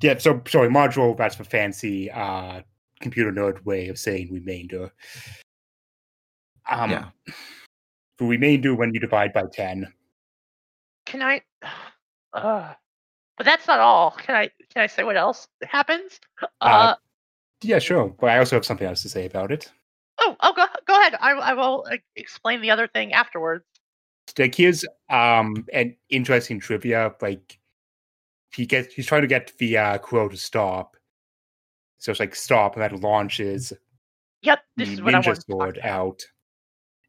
yeah, so sorry, module. That's the fancy uh, computer nerd way of saying remainder. Um, Yeah. The remainder when you divide by ten. Can I? Uh, but that's not all. Can I? Can I say what else happens? Uh, Yeah, sure. But I also have something else to say about it. oh, oh, go go ahead. I I will uh, explain the other thing afterwards. Like here's um an interesting trivia. Like he gets he's trying to get the uh, crow to stop. So it's like stop, and that launches Yep, this the is what I want sword out.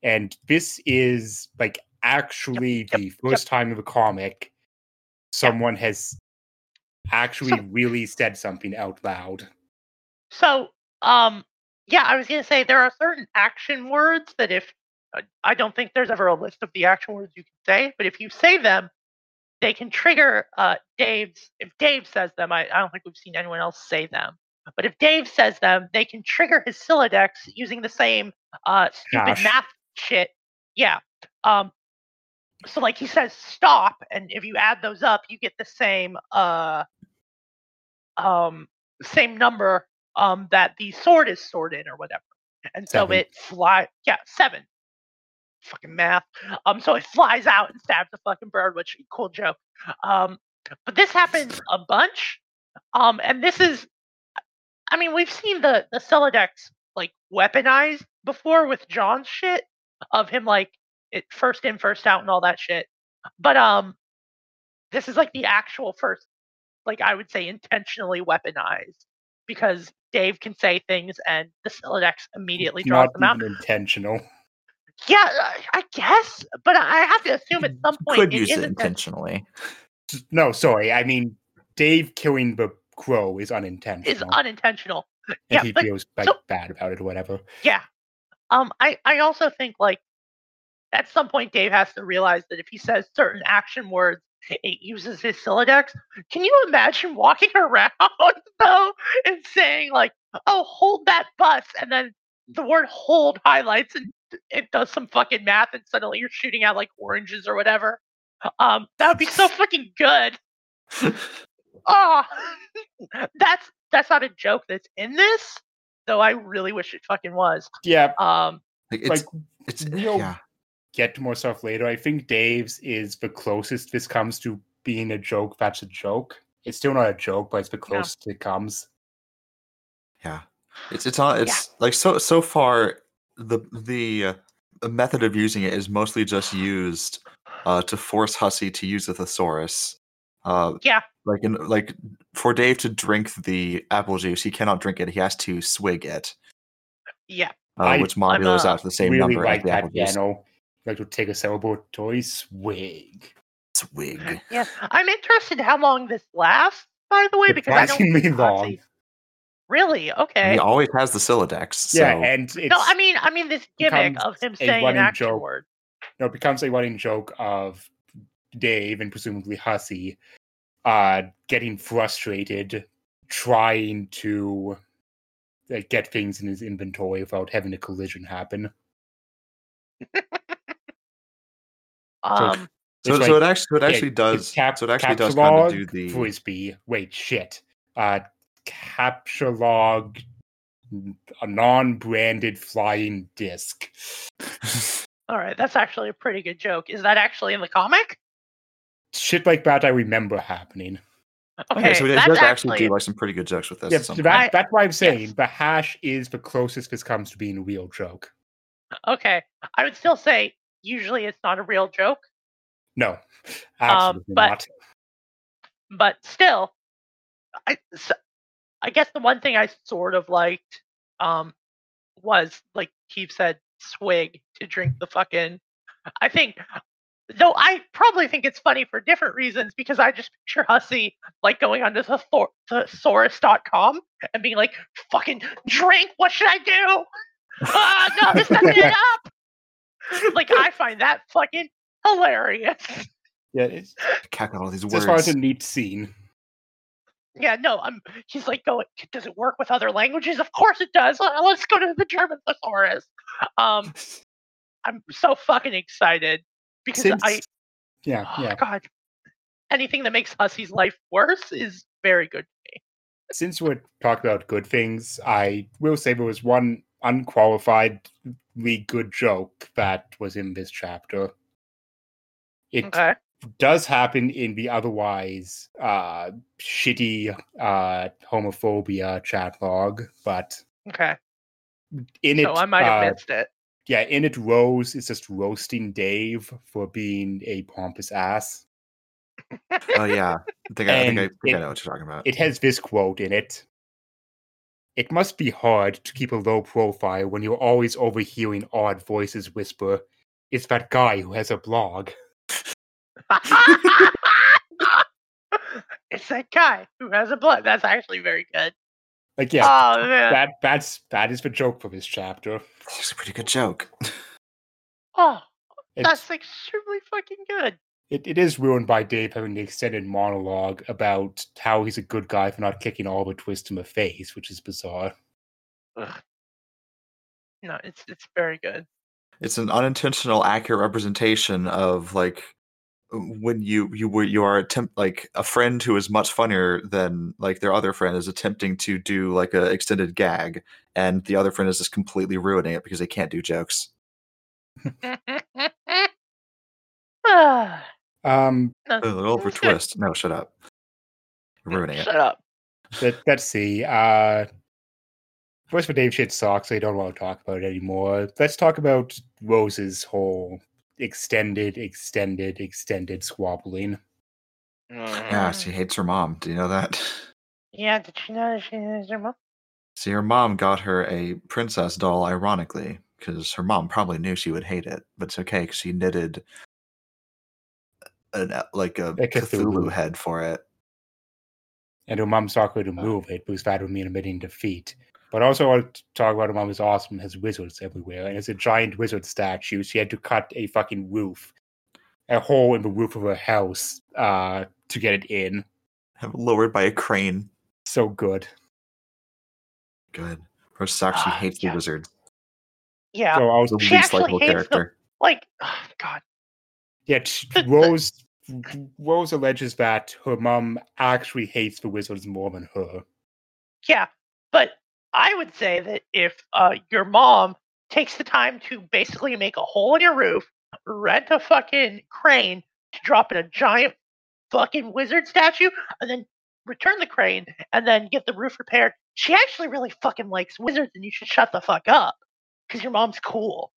And this is like actually yep, the yep. first time in the comic someone has actually So- really said something out loud. So, um, yeah, I was gonna say there are certain action words that if uh, I don't think there's ever a list of the action words you can say, but if you say them, they can trigger uh, Dave's. If Dave says them, I, I don't think we've seen anyone else say them. But if Dave says them, they can trigger his Sylladex using the same uh, stupid Gosh. math shit. Yeah. Um. So like he says stop, and if you add those up, you get the same uh um same number um that the sword is stored in or whatever. And so Seven. it fly yeah, seven. Fucking math. Um so it flies out and stabs the fucking bird, which cool joke. Um but this happens a bunch. Um and this is I mean we've seen the the Sylladex like weaponized before with John's shit of him like it first in, first out and all that shit. But um this is like the actual first like I would say intentionally weaponized because Dave can say things and the Sylladex immediately draws Not them out. even intentional. Yeah, I- I guess, but I have to assume at some point Could it use it intentional. intentionally. No, sorry. I mean, Dave killing the crow is unintentional. Is unintentional. unintentional. and yeah, he but- feels like so- bad about it or whatever. Yeah. Um, I, I also think like at some point Dave has to realize that if he says certain action words, it uses his Sylladex. Can you imagine walking around though and saying like, "Oh, hold that bus," and then the word "hold" highlights and it does some fucking math, and suddenly you're shooting out like oranges or whatever. Um, that would be so fucking good. Oh, that's that's not a joke that's in this, though. I really wish it fucking was. Yeah, Um, Like, it's, like it's we'll yeah. get to more stuff later. I think Dave's is the closest this comes to being a joke. That's a joke. It's still not a joke, but it's the closest it comes. Yeah, it's it's on. It's like so so far the the uh, the method of using it is mostly just used uh, to force Hussie to use the thesaurus. Uh, Yeah. like in like for Dave to drink the apple juice, he cannot drink it. He has to swig it, yeah, uh, I- which modulos uh, out to the same really number like as the that apple juice. piano. Like to take a sailboat toy swig. Swig. yeah. I'm interested how long this lasts. By the way, because I don't Surprisingly think long. Really? Okay. He always has the Sylladex. So yeah, and it's no, I mean, I mean this gimmick of him a saying an running joke. word. no, it becomes a running joke of Dave and presumably Hussie uh, getting frustrated, trying to uh, get things in his inventory without having a collision happen. Um, so, It's so like- it actually so it actually it's does cap- so it actually does kind of do captchalogue, the frisbee. Wait, shit. Uh, captchalogue, a non-branded flying disc. all right, that's actually a pretty good joke. Is that actually in the comic? Shit like that, I remember happening. Okay, okay, so it that's does actually actually do like some pretty good jokes with this. Yeah, so that, I- that's why I'm saying yes. the hash is the closest this comes to being a real joke. okay. I would still say usually it's not a real joke, No, absolutely Um, but- not. but still, I I guess the one thing I sort of liked um was like Keith said, swig to drink the fucking. I think. Though I probably think it's funny for different reasons because I just picture Hussie like going onto the Thor- thesaurus.com and being like, fucking drink, what should I do? Ah, no, this doesn't add up. Like, I find that fucking hilarious. Yeah, it's Cat got all these just words. far as a neat scene. Yeah, no, I'm. He's like going. Does it work with other languages? Of course it does. Uh, Let's go to the German thesaurus. Um, I'm so fucking excited because Since, I. yeah, Oh, yeah. God, anything that makes Hussie's life worse is very good. To me. Since we're talking about good things, I will say there was one unqualifiedly good joke that was in this chapter. It Okay. does happen in the otherwise uh, shitty uh, homophobia chat log, but Okay. in it, So I might have uh, missed it. Yeah, in it, Rose is just roasting Dave for being a pompous ass. oh yeah, I think, I, I think, I, And think I know what you're talking about. It has this quote in it. It must be hard to keep a low profile when you're always overhearing odd voices whisper, It's that guy who has a blog. it's that guy who has a blog. That's actually very good. Like, yeah, Oh that that's that is the joke for this chapter. It's a pretty good joke. oh, It's, that's extremely fucking good. it, it is ruined by Dave having the extended monologue about how he's a good guy for not kicking all the twist in the face, which is bizarre. No, it's it's very good. it's an unintentional accurate representation of like when you you were you are attempt like a friend who is much funnier than like their other friend is attempting to do like a extended gag and the other friend is just completely ruining it because they can't do jokes Um, no, Ugh, over twist no shut up You're ruining it Shut up. let, let's see. Uh, voice for Dave shit sucks. I don't want to talk about it anymore. Let's talk about Rose's whole extended, extended, extended squabbling. yeah mm-hmm. she hates her mom do you know that Yeah, did you know that she is your mom? see her mom got her a princess doll ironically because her mom probably knew she would hate it but it's okay because she knitted an uh, like a, A Cthulhu. Cthulhu head for it And her mom's not going to uh. move it because that would mean admitting defeat. But also, I want to talk about her mom is awesome, has wizards everywhere, and it's a giant wizard statue. She had to cut a fucking roof, a hole in the roof of her house, uh, to get it in. have lowered by a crane So good. Good. Her sucks. She Ah, hates yeah. the wizards. Yeah, The So I was, She least likable hates them. character. like, oh, God. yeah, t- the- the- Rose. Rose alleges that her mom actually hates the wizards more than her. Yeah, but I would say that if uh, your mom takes the time to basically make a hole in your roof, rent a fucking crane to drop in a giant fucking wizard statue, and then return the crane and then get the roof repaired, she actually really fucking likes wizards, and you should shut the fuck up because your mom's cool.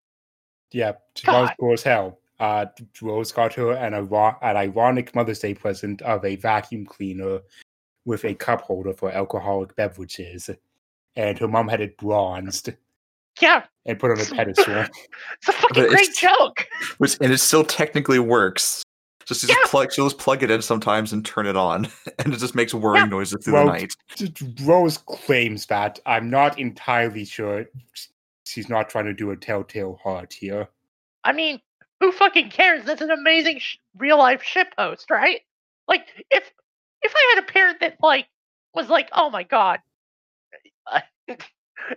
Yeah, she was cool as hell. Uh, Rose got her an, an ironic Mother's Day present of a vacuum cleaner with a cup holder for alcoholic beverages, and her mom had it bronzed Yeah, and put on a pedestal. it's a fucking But great it's- joke. Which and it still technically works Just, just Yeah. plug, she'll just plug it in sometimes and turn it on, and it just makes whirring Yeah. noises through Well, the night. Rose claims that. I'm not entirely sure she's not trying to do a telltale heart here. I mean, who fucking cares? That's an amazing sh- real life ship host, right? Like, if if I had a parent that like was like, oh my god,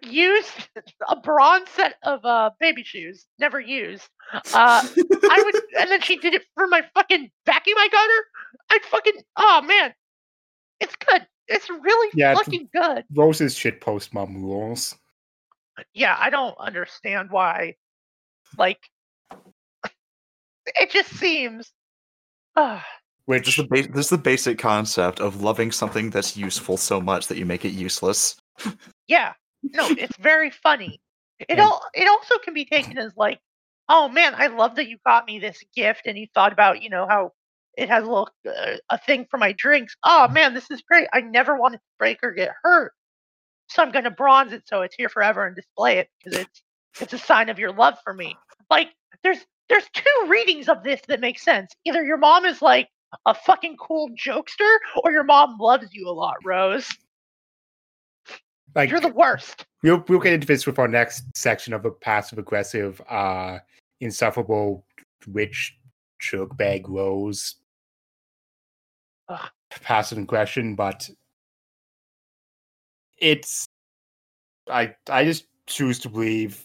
used a bronze set of uh baby shoes, never used. Uh, I would, and then she did it for my fucking vacuum I got her. I'd fucking, oh man, it's good. It's really Yeah, it's- fucking good. Rose's shitpost mom rules. yeah, I don't understand why. Like, it just seems. Uh, Which Just the ba- this is the basic concept of loving something that's useful so much that you make it useless. Yeah, no, it's very funny. It all. It also can be taken as like, oh man, I love that you got me this gift, and you thought about you know how it has a little uh, a thing for my drinks. Oh man, this is great. I never wanted to break or get hurt, so I'm gonna bronze it so it's here forever and display it because it's it's a sign of your love for me. Like there's there's two readings of this that make sense. Either your mom is like a fucking cool jokester, or your mom loves you a lot, Rose. Like You're the worst. we'll we'll get into this with our next section of a passive aggressive, uh insufferable rich jerk bag rose Ugh. passive aggression, but it's I I just choose to believe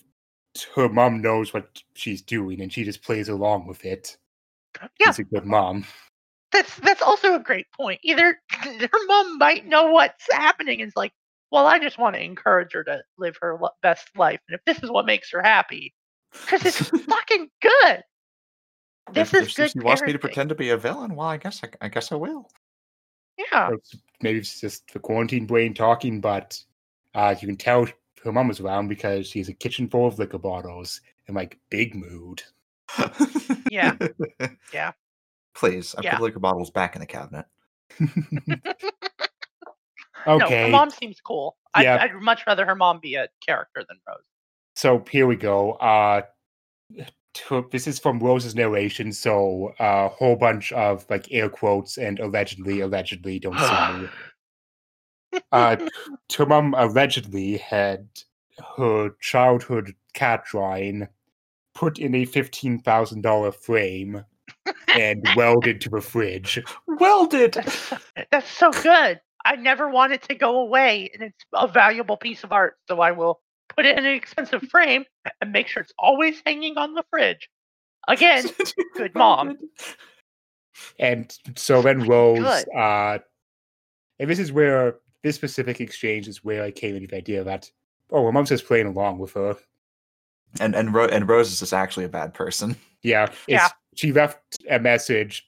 her mom knows what she's doing and she just plays along with it. Yeah. She's a good mom. That's that's also a great point. Either her mom might know what's happening and is like, well, I just want to encourage her to live her best life, and if this is what makes her happy, because it's fucking good. This if, is if good. she wants me to pretend to be a villain, well, I guess I, I guess I will. Yeah, Or Maybe it's just the quarantine brain talking, but uh, you can tell her mom was around because she has a kitchen full of liquor bottles and like big mood. Yeah. Yeah. Please, I Yeah. put liquor bottles back in the cabinet. no, okay, her mom seems cool. I'd, Yeah. I'd much rather her mom be a character than Rose. so here we go. Uh, to- this is from Rose's narration, so a uh, whole bunch of like air quotes and allegedly, allegedly, don't sue me. Uh, her mom allegedly had her childhood cat drawing put in a fifteen thousand dollar frame and welded to a fridge. Welded. That's so, that's so good. I never want it to go away, and it's a valuable piece of art. So I will put it in an expensive frame and make sure it's always hanging on the fridge. Again, good mom. And so then Rose, uh, and this is where this specific exchange is where I came into the idea that oh, her mom's just playing along with her. And and Ro- and Rose is just actually a bad person. Yeah, it's, Yeah. She left a message,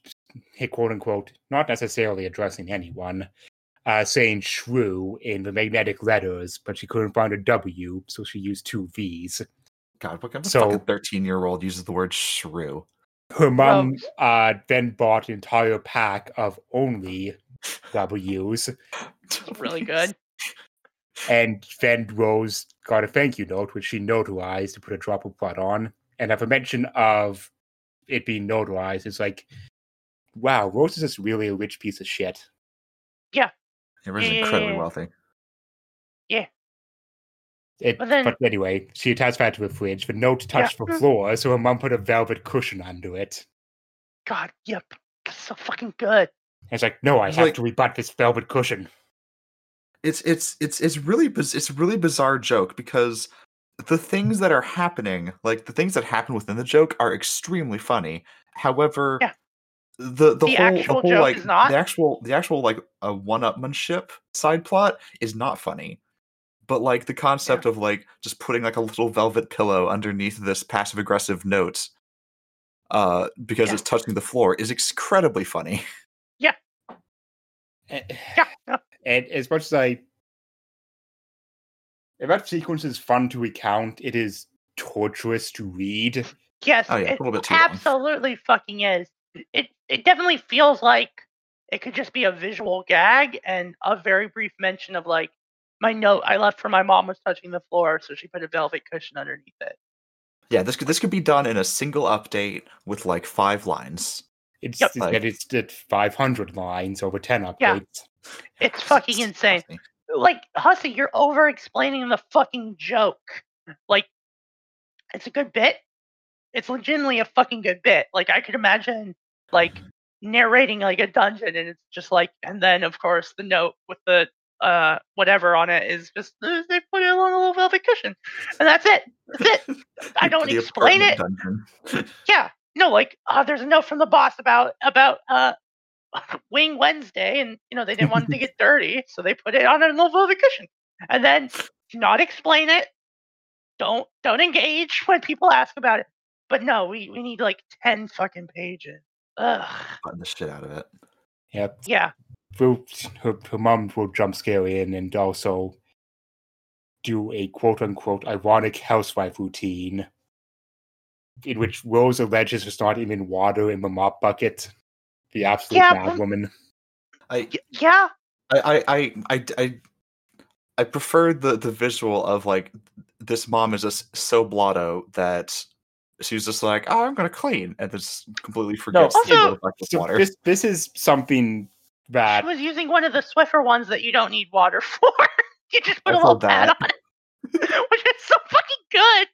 hey, quote unquote, not necessarily addressing anyone, uh, saying shrew in the magnetic letters, but she couldn't find a W, so she used two V's. God, what kind of So- fucking thirteen-year-old uses the word shrew? Her mom Gross. uh, then bought an entire pack of only W's, Really good. and then Rose got a thank you note, which she notarized to put a drop of blood on. And at the mention of it being notarized, it's like, wow, Rose is just really a rich piece of shit. Rose is Yeah, yeah, incredibly yeah. wealthy. It, But then- but anyway, she attached that to a fridge. The note touched the Mm. floor, so her mom put a velvet cushion under it. God, yep. That's so fucking good. And it's like, no, I It's have like- to rebut this velvet cushion. It's it's it's it's really it's a really bizarre joke because the things that are happening, like the things that happen within the joke, are extremely funny. However, Yeah. The the, The whole actual the whole joke like is not? the actual the actual like a one-upmanship side plot is not funny. But like the concept of like just putting like a little velvet pillow underneath this passive aggressive note uh because Yeah. it's touching the floor is incredibly funny. And, Yeah. no, and as much as I. If that sequence is fun to recount, it is torturous to read. Yes, Oh, yeah, a it little bit too long. absolutely fucking is. It it definitely feels like it could just be a visual gag and a very brief mention of like my note I left for my mom was touching the floor, so she put a velvet cushion underneath it. Yeah, this could this could be done in a single update with like five lines. It's Yep. it's that it's at 500 lines over 10 updates. Yeah. It's fucking insane. Like, Hussie, you're over explaining the fucking joke. Like, it's a good bit. It's legitimately a fucking good bit. Like, I could imagine, like, narrating like a dungeon, and it's just like, and then of course the note with the uh whatever on it is just uh, they put it on a little velvet cushion, and that's it. That's it. I don't explain it. Yeah, no, like uh, there's a note from the boss about about uh Wing Wednesday, and you know they didn't want it to get dirty, so they put it on a little velvet cushion, and then not explain it. Don't don't engage when people ask about it. But no, we we need like ten fucking pages. Ugh. Button the shit out of it. Yep. Yeah. Will, her, her mom will jump scare in and also do a quote unquote ironic housewife routine in which Rose alleges there's not even water in the mop bucket. The absolute Yeah, mad but- woman. I Y- yeah. I I I I I, I prefer the the visual of like this mom is just so blotto that she's just like, oh, I'm gonna clean, and just completely forgets to Also- back with So water. this this is something that She was using one of the Swiffer ones that you don't need water for. you just put a Also little pad that. on it, which is so fucking good.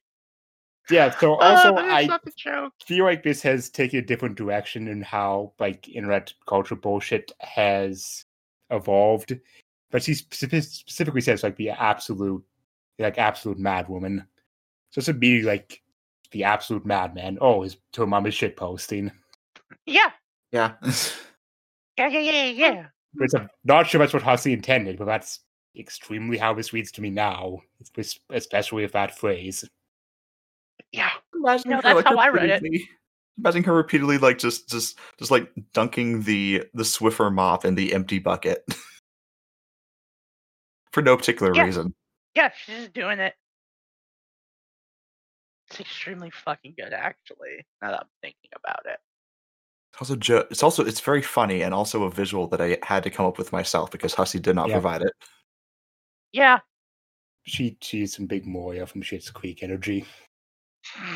yeah. So Uh, also but it's I not the joke. feel like this has taken a different direction in how like internet culture bullshit has evolved. But she specifically says like the absolute, like absolute mad woman. So it's immediately like the absolute madman. Oh, his her mom is shit posting. Yeah. yeah. Yeah, yeah, yeah, yeah, yeah. Which I'm not sure that's what Hussie intended, but that's extremely how this reads to me now, especially with that phrase. Yeah. Imagine No, her, that's like, how I read it. repeatedly- Imagine her repeatedly like just just just like dunking the the Swiffer mop in the empty bucket for no particular Yeah. reason. Yeah, she's just doing it. It's extremely fucking good, actually. Now that I'm thinking about it. It's also jo- it's also it's very funny and also a visual that I had to come up with myself because Hussie did not Yeah. provide it. Yeah. She she she's some big Moira from Schitt's Creek energy.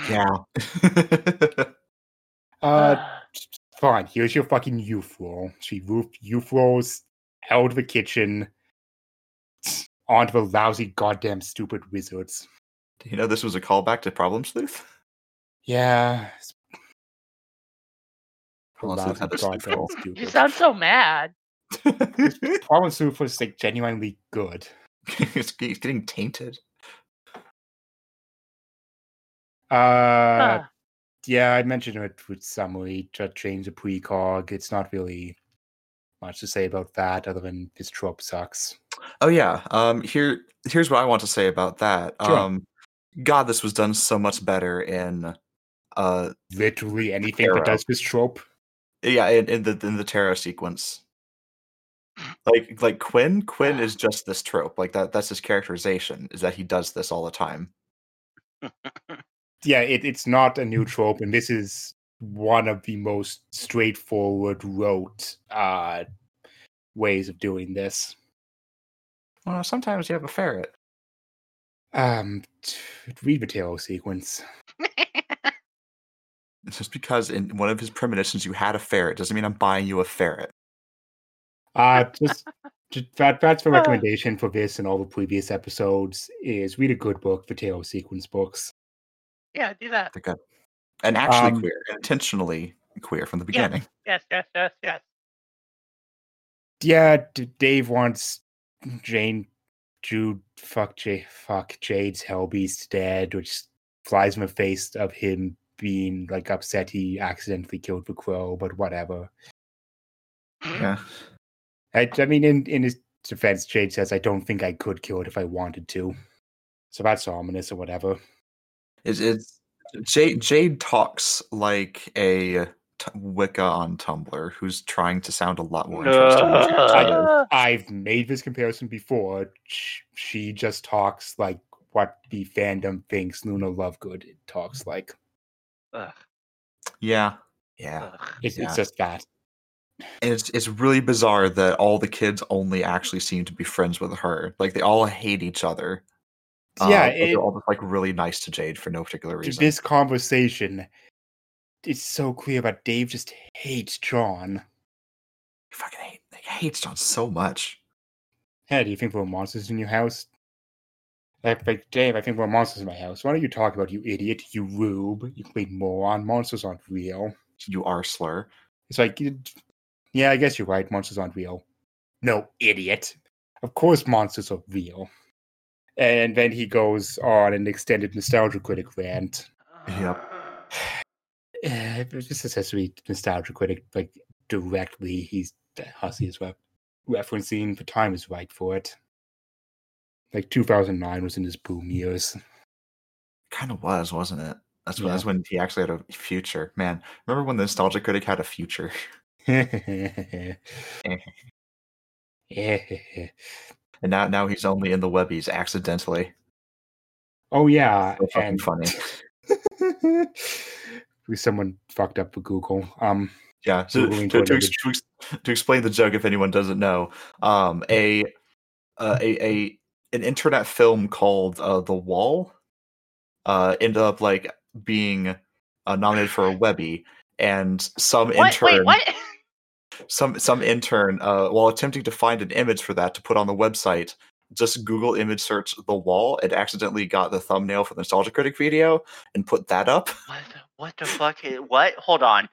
Yeah. Uh, fine. Here's your fucking youth roll. She roof youth rolls out of the kitchen onto the lousy, goddamn, stupid wizards. Do you know this was a callback to Problem Sleuth? Yeah, Problem Sleuth had lousy, a sleuth goddamn roll. you sound so mad. Problem Sleuth was like genuinely good. it's, it's getting tainted. Uh, Huh. yeah, I mentioned it with summary to change the precog. It's not really much to say about that other than this trope sucks. Oh yeah. Um here here's what I want to say about that. Sure. Um God, this was done so much better in uh Literally anything that does this trope. yeah, in, in the in the tarot sequence. Like like Quinn, Quinn is just this trope. Like that that's his characterization, is that he does this all the time. yeah, it, it's not a new trope, and this is one of the most straightforward, rote uh, ways of doing this. Well, sometimes you have a ferret. Um, t- read the tarot sequence. It's just because in one of his premonitions you had a ferret doesn't mean I'm buying you a ferret. Uh, just, just that, that's the Uh. recommendation for this and all the previous episodes. Is read a good book, the tarot sequence books. yeah, do that. They're good. And actually Um, queer, intentionally queer from the beginning. Yes, yes, yes, yes. Yeah, D- Dave wants Jane, Jude, fuck Jade, fuck Jade's Hellbeast dead, which flies in the face of him being like upset he accidentally killed the crow, but whatever. Yeah. I, I mean, in in his defense, Jade says, "I don't think I could kill it if I wanted to." So that's ominous or whatever. It's, it's Jade. Jade talks like a t- Wicca on Tumblr who's trying to sound a lot more interesting. than she actually is. Uh, I've made this comparison before. She just talks like what the fandom thinks Luna Lovegood talks like. Ugh, yeah, yeah. ugh. It's, Yeah. it's just that. And it's it's really bizarre that all the kids only actually seem to be friends with her. Like they all hate each other. Yeah, but it- they're all just like really nice to Jade for no particular reason. This conversation it's so clear that Dave just hates John. He fucking hate, he hates John so much. Hey, do you think there were monsters in your house? Like, like Dave, I think there were monsters in my house. Why don't you talk about you idiot, you rube, you complete moron? Monsters aren't real. You are slur. It's like, yeah, I guess you're right. Monsters aren't real. No, idiot. Of course, monsters are real. And then he goes on an extended nostalgia critic rant. Yep. Eh, this just has to be nostalgia critic, like directly. He's the Hussie is re- referencing. The time is right for it. Like 2009 was in his boom years. Kind of was, wasn't it? That's, when Yeah. that's when he actually had a future. Man, remember when the Nostalgia Critic had a future? Yeah. And now, now he's only in the webbies accidentally. oh yeah, So fucking and funny. someone fucked up with Google. Um, Yeah. So to, to to, ex- to, ex- to explain the joke, if anyone doesn't know, um, a, uh, a a an internet film called uh, The Wall uh, ended up like being uh, nominated for a Webby, and some What? intern Wait, what? some some intern uh, while attempting to find an image for that to put on the website just google image search the wall and accidentally got the thumbnail for the nostalgia critic video and put that up What the, what the fuck? i- What? Hold on.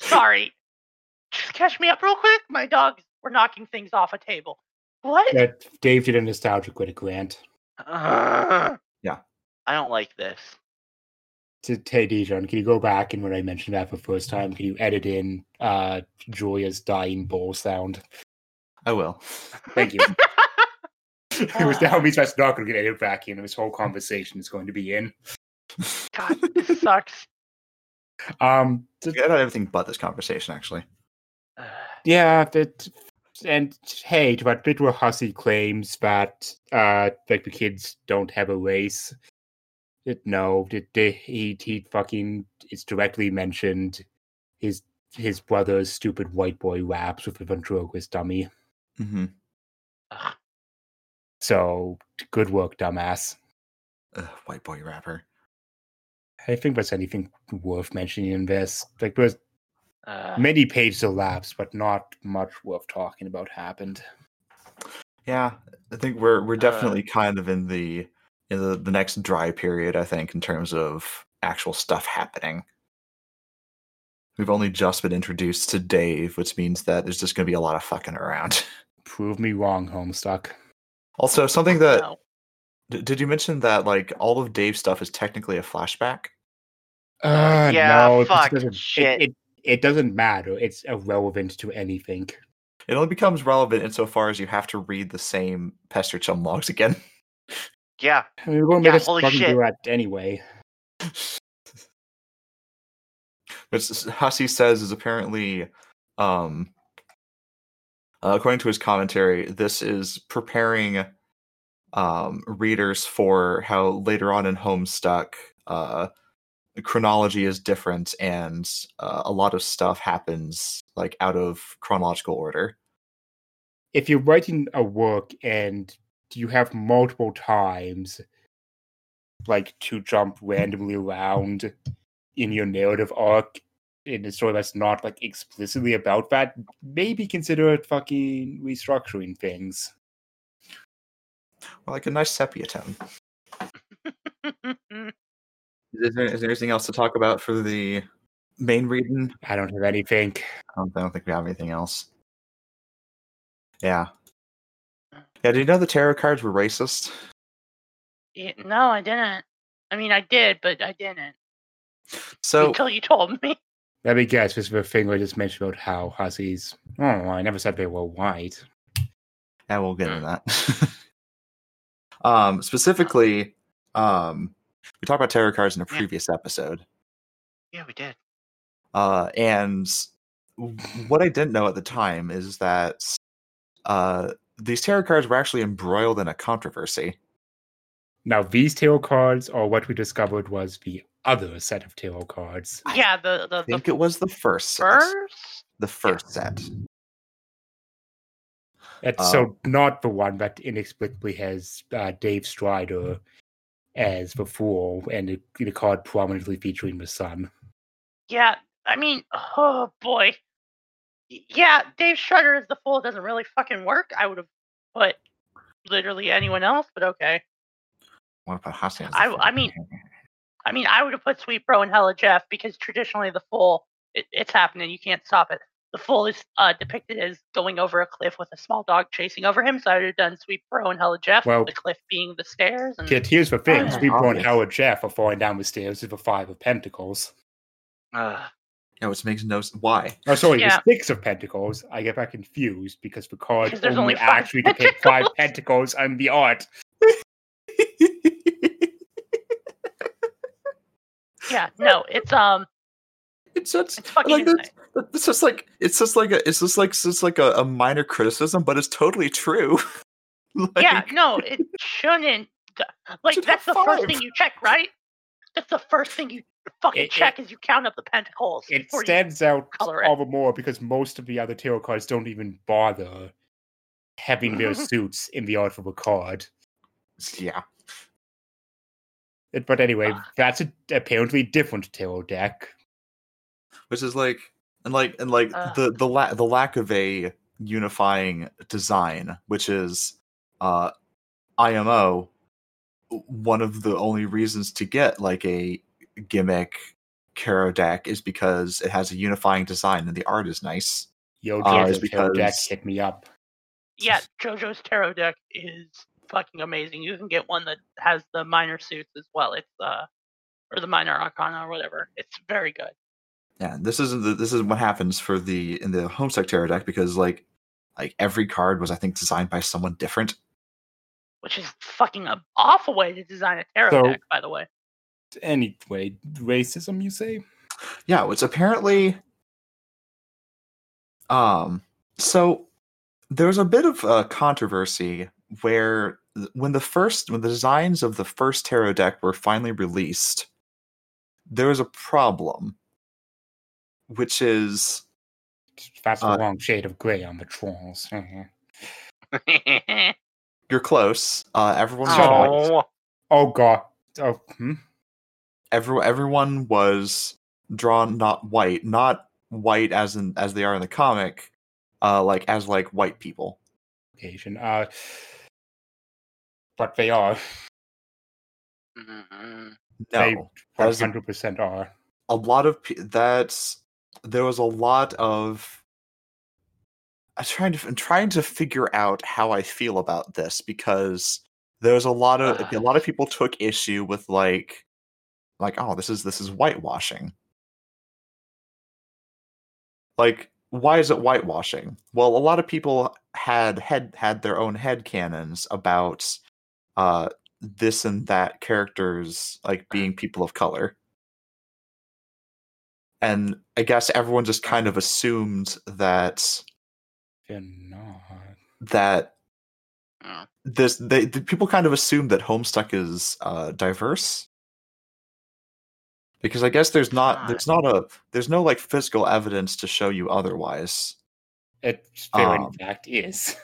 Sorry. Just catch me up real quick. My dogs were knocking things off a table. What? that Dave did a nostalgia critic rant. Ugh. Yeah. I don't like this. To hey Dijon, can you go back and when I mentioned that for the first time, can you edit in uh Julia's dying ball sound? i will Thank you. it was now means that's not going to get edited back in. This whole conversation is going to be in. God, this sucks. Um, th- get out everything but this conversation actually yeah, that and hey, to that bit Hussie claims that uh like the kids don't have a race. It, no, it, it, he he fucking it's directly mentioned his his brother's stupid white boy raps with a ventriloquist dummy. mm-hmm. Ugh. So good work, dumbass. white boy rapper I think there's anything worth mentioning in this. Like there's Ugh. many pages elapsed, but not much worth talking about happened. yeah i think we're we're Uh. definitely kind of in the in the, the next dry period i think in terms of actual stuff happening we've only just been introduced to dave which means that there's just going to be a lot of fucking around Prove me wrong, Homestuck. also something that No. D- did you mention that like all of Dave's stuff is technically a flashback? Uh, yeah, no, it fuck, doesn't- shit. It, it, it doesn't matter. It's irrelevant to anything. It only becomes relevant insofar as you have to read the same Pesterchum logs again. Yeah. I mean, we're going to Yeah, make us holy fucking shit. do anyway. Which s- Hussie says is apparently, um, uh, according to his commentary, this is preparing um, readers for how later on in Homestuck, uh, the chronology is different and uh, a lot of stuff happens like out of chronological order. If you're writing a work and you have multiple times, like to jump randomly around in your narrative arc in a story that's not like explicitly about that, maybe consider fucking restructuring things. Or like a nice sepia tone. Is there, is there anything else to talk about for the main reading? I don't have anything. I don't, I don't think we have anything else. Yeah. Yeah, did you know the tarot cards were racist? Yeah, no, I didn't. I mean, I did, but I didn't So, until you told me. Let me guess, this is the thing I just mentioned about how hussies. Oh, I never said they were white. yeah, we'll get into mm. that. um, specifically, um, we talked about tarot cards in a Yeah. previous episode. Yeah, we did. Uh, and what I didn't know at the time is that uh, these tarot cards were actually embroiled in a controversy. Now, these tarot cards are what we discovered was the other set of tarot cards. Yeah, the the, I think the it was the first set. first. The first set. It's Uh, so not the one that inexplicably has uh, Dave Strider as the fool and a, a card prominently featuring the sun. Yeah, I mean, oh boy. Yeah, Dave Strider as the fool doesn't really fucking work. I would have put literally anyone else, but okay. What about Hussie? as the I- I mean- I mean, I would have put Sweet Bro and Hella Jeff because traditionally the fool, it, it's happening. You can't stop it. The fool is uh, depicted as going over a cliff with a small dog chasing over him. So I would have done Sweet Bro and Hella Jeff, Well- the cliff being the stairs. And Yet here's the thing: Oh, Sweet Bro and obvious. Hella Jeff are falling down the stairs with the Five of Pentacles. Ugh. yeah, which makes no sense. why. Oh, sorry, Yeah. the Six of Pentacles. I get that confused because the cards only, only five actually depict five pentacles on the art. yeah, no, it's um, it's such it's fucking like insane. that's, it's just like it's just like a it's just like it's just like a, a minor criticism, but it's totally true. like, yeah, no, it shouldn't. Like should that's have the first thing you check, right? That's the first thing you fucking It- it- check is you count up the pentacles. It before you- stands out color it. all the more because most of the other tarot cards don't even bother having their suits in the art of a card. yeah. But anyway, Ah. that's a apparently different tarot deck. Which is like and like and like Ugh. the the la- the lack of a unifying design which is uh IMO one of the only reasons to get like a gimmick tarot deck is because it has a unifying design and the art is nice. Yo, Uh, JoJo's it's tarot deck because- hit me up. Yeah, JoJo's tarot deck is fucking amazing. You can get one that has the minor suits as well. It's uh, or the minor arcana or whatever. It's very good. Yeah, this isn't the, this is what happens for the in the Homestuck Tarot deck because like like every card was I think designed by someone different. Which is fucking an awful way to design a tarot So- deck, by the way. Anyway, racism, you say? Yeah, it's apparently um so there's a bit of a controversy where when the first when the designs of the first tarot deck were finally released there was a problem which is That's the Uh, wrong shade of gray on the trolls. you're close uh everyone was Shut oh, oh god. Oh, hmm? every, everyone was drawn not white not white as in as they are in the comic uh like as like white people Asian. Uh, but they are. mhm. No that is 100% are. a lot of pe- that's there was a lot of I'm trying to I'm trying to figure out how I feel about this because there was a lot of a lot of people took issue with like like oh this is this is whitewashing. Like why is it whitewashing? Well a lot of people had had had their own head canons about uh this and that characters like being people of color and i guess everyone just kind of assumed that They're not. that Oh. this they the people kind of assume that homestuck is uh diverse because i guess there's not there's not a there's no like physical evidence to show you otherwise It there in Um, fact is.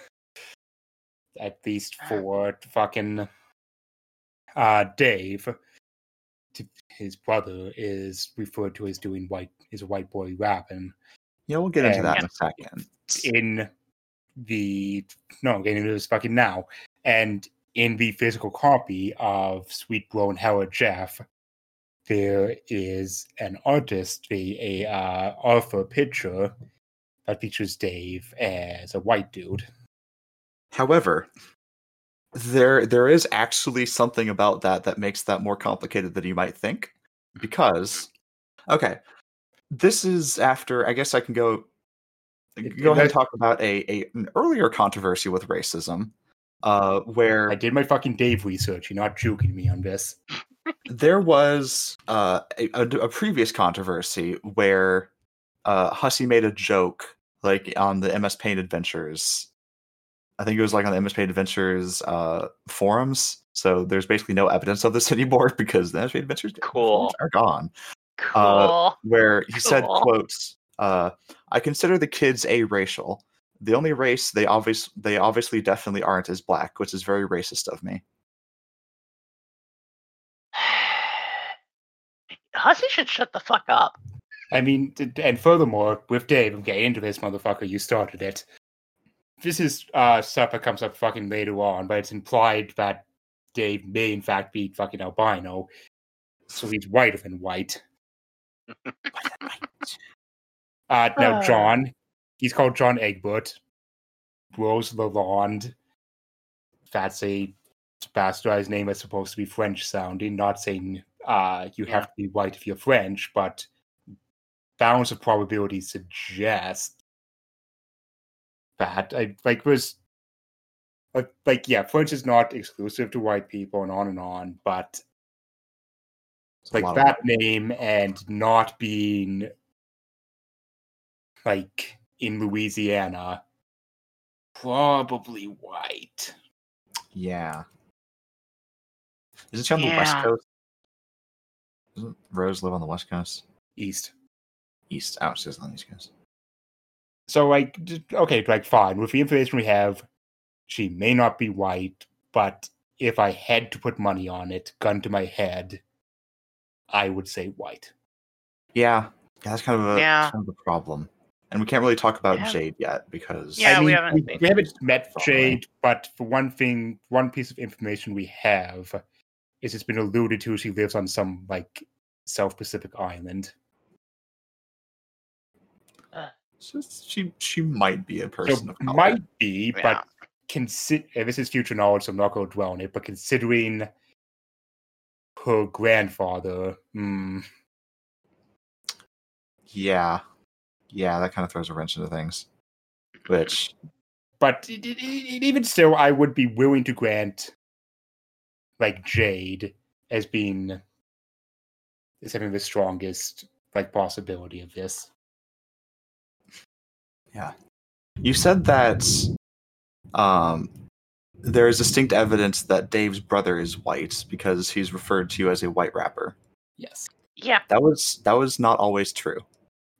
At least for fucking uh Dave. His brother is referred to as doing white is a white boy rapping yeah we'll get into that in a second in the no I'm getting into this fucking now. And in the physical copy of Sweet Bro and Hella Jeff, there is an artist, a, a uh, Arthur picture that features Dave as a white dude. However, there there is actually something about that that makes that more complicated than you might think. Because, okay, this is after. I guess I can go go ahead and talk about a, a an earlier controversy with racism, uh, where I did my fucking Dave research. You're not joking me on this. there was uh, a, a, a previous controversy where uh, Hussie made a joke like on the MS Paint Adventures. I think it was like on the MS Paint Adventures uh, forums. So there's basically no evidence of this anymore because the MS Paint Adventures Cool. are gone. Cool. Where he said, "quotes uh, I consider the kids a-racial. The only race they obvious they obviously definitely aren't is black, which is very racist of me." Hussie should shut the fuck up. I mean, and furthermore, with Dave, I'm getting into this motherfucker. You started it. This is uh, stuff that comes up fucking later on, but it's implied that Dave may in fact be fucking albino, so he's whiter than white. Uh, now. John, he's called John Egbert. Rose Lalonde. That's a bastardized name that's supposed to be French sounding. Not saying uh, you have to be white if you're French, but balance of probability suggest that I like was like, like yeah, French is not exclusive to white people and on and on, but It's like lot of that name and not being like in Louisiana, probably white. Yeah. Isn't she on the West Coast? Doesn't Rose live on the West Coast? East. East. Oh, she's on the East Coast. So like d- okay, like fine. With the information we have, she may not be white, but if I had to put money on it, gun to my head, I would say white. Yeah. Yeah, that's kind of a Yeah. kind of a problem. And we can't really talk about Yeah. Jade yet because Yeah, I we mean, haven't we, we haven't met Jade, but for one thing, one piece of information we have is it's been alluded to she lives on some like South Pacific island. So she she might be a So person of color. might be, Yeah. but consider this is future knowledge, so I'm not going to dwell on it. But considering her grandfather, hmm, Yeah. Yeah, that kind of throws a wrench into things. Which but it, it, it- even still, I would be willing to grant like Jade as being as having the strongest like possibility of this. You said that um there is distinct evidence that Dave's brother is white because he's referred to as a white rapper. Yes. Yeah. That was that was not always true.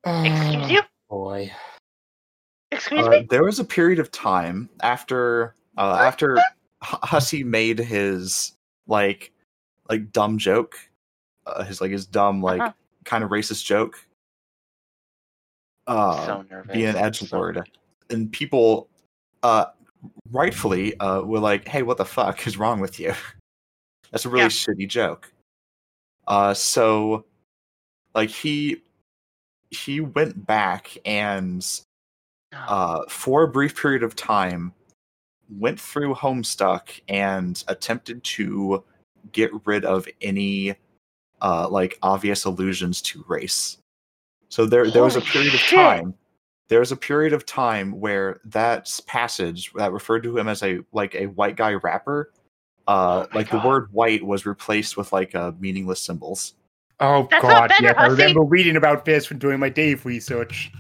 Excuse you? Boy. Excuse Uh, me? there was a period of time after uh, after H- Hussie made his like like dumb joke, uh, his like his dumb like Uh-huh. kind of racist joke. Uh, so nervous. an edge lord, nervous. and people, uh, rightfully, uh, were like, "Hey, what the fuck is wrong with you?" That's a really Yeah. shitty joke. Uh, so, like he he went back and uh, for a brief period of time, went through Homestuck and attempted to get rid of any uh, like obvious allusions to race. So there, there was a Holy period of time. There was a period of time where that passage that referred to him as a like a white guy rapper, uh, Oh my like the word "white" was replaced with like uh, meaningless symbols. Oh That's not god, better, yes, I Hussie. remember reading about this when doing my Dave research.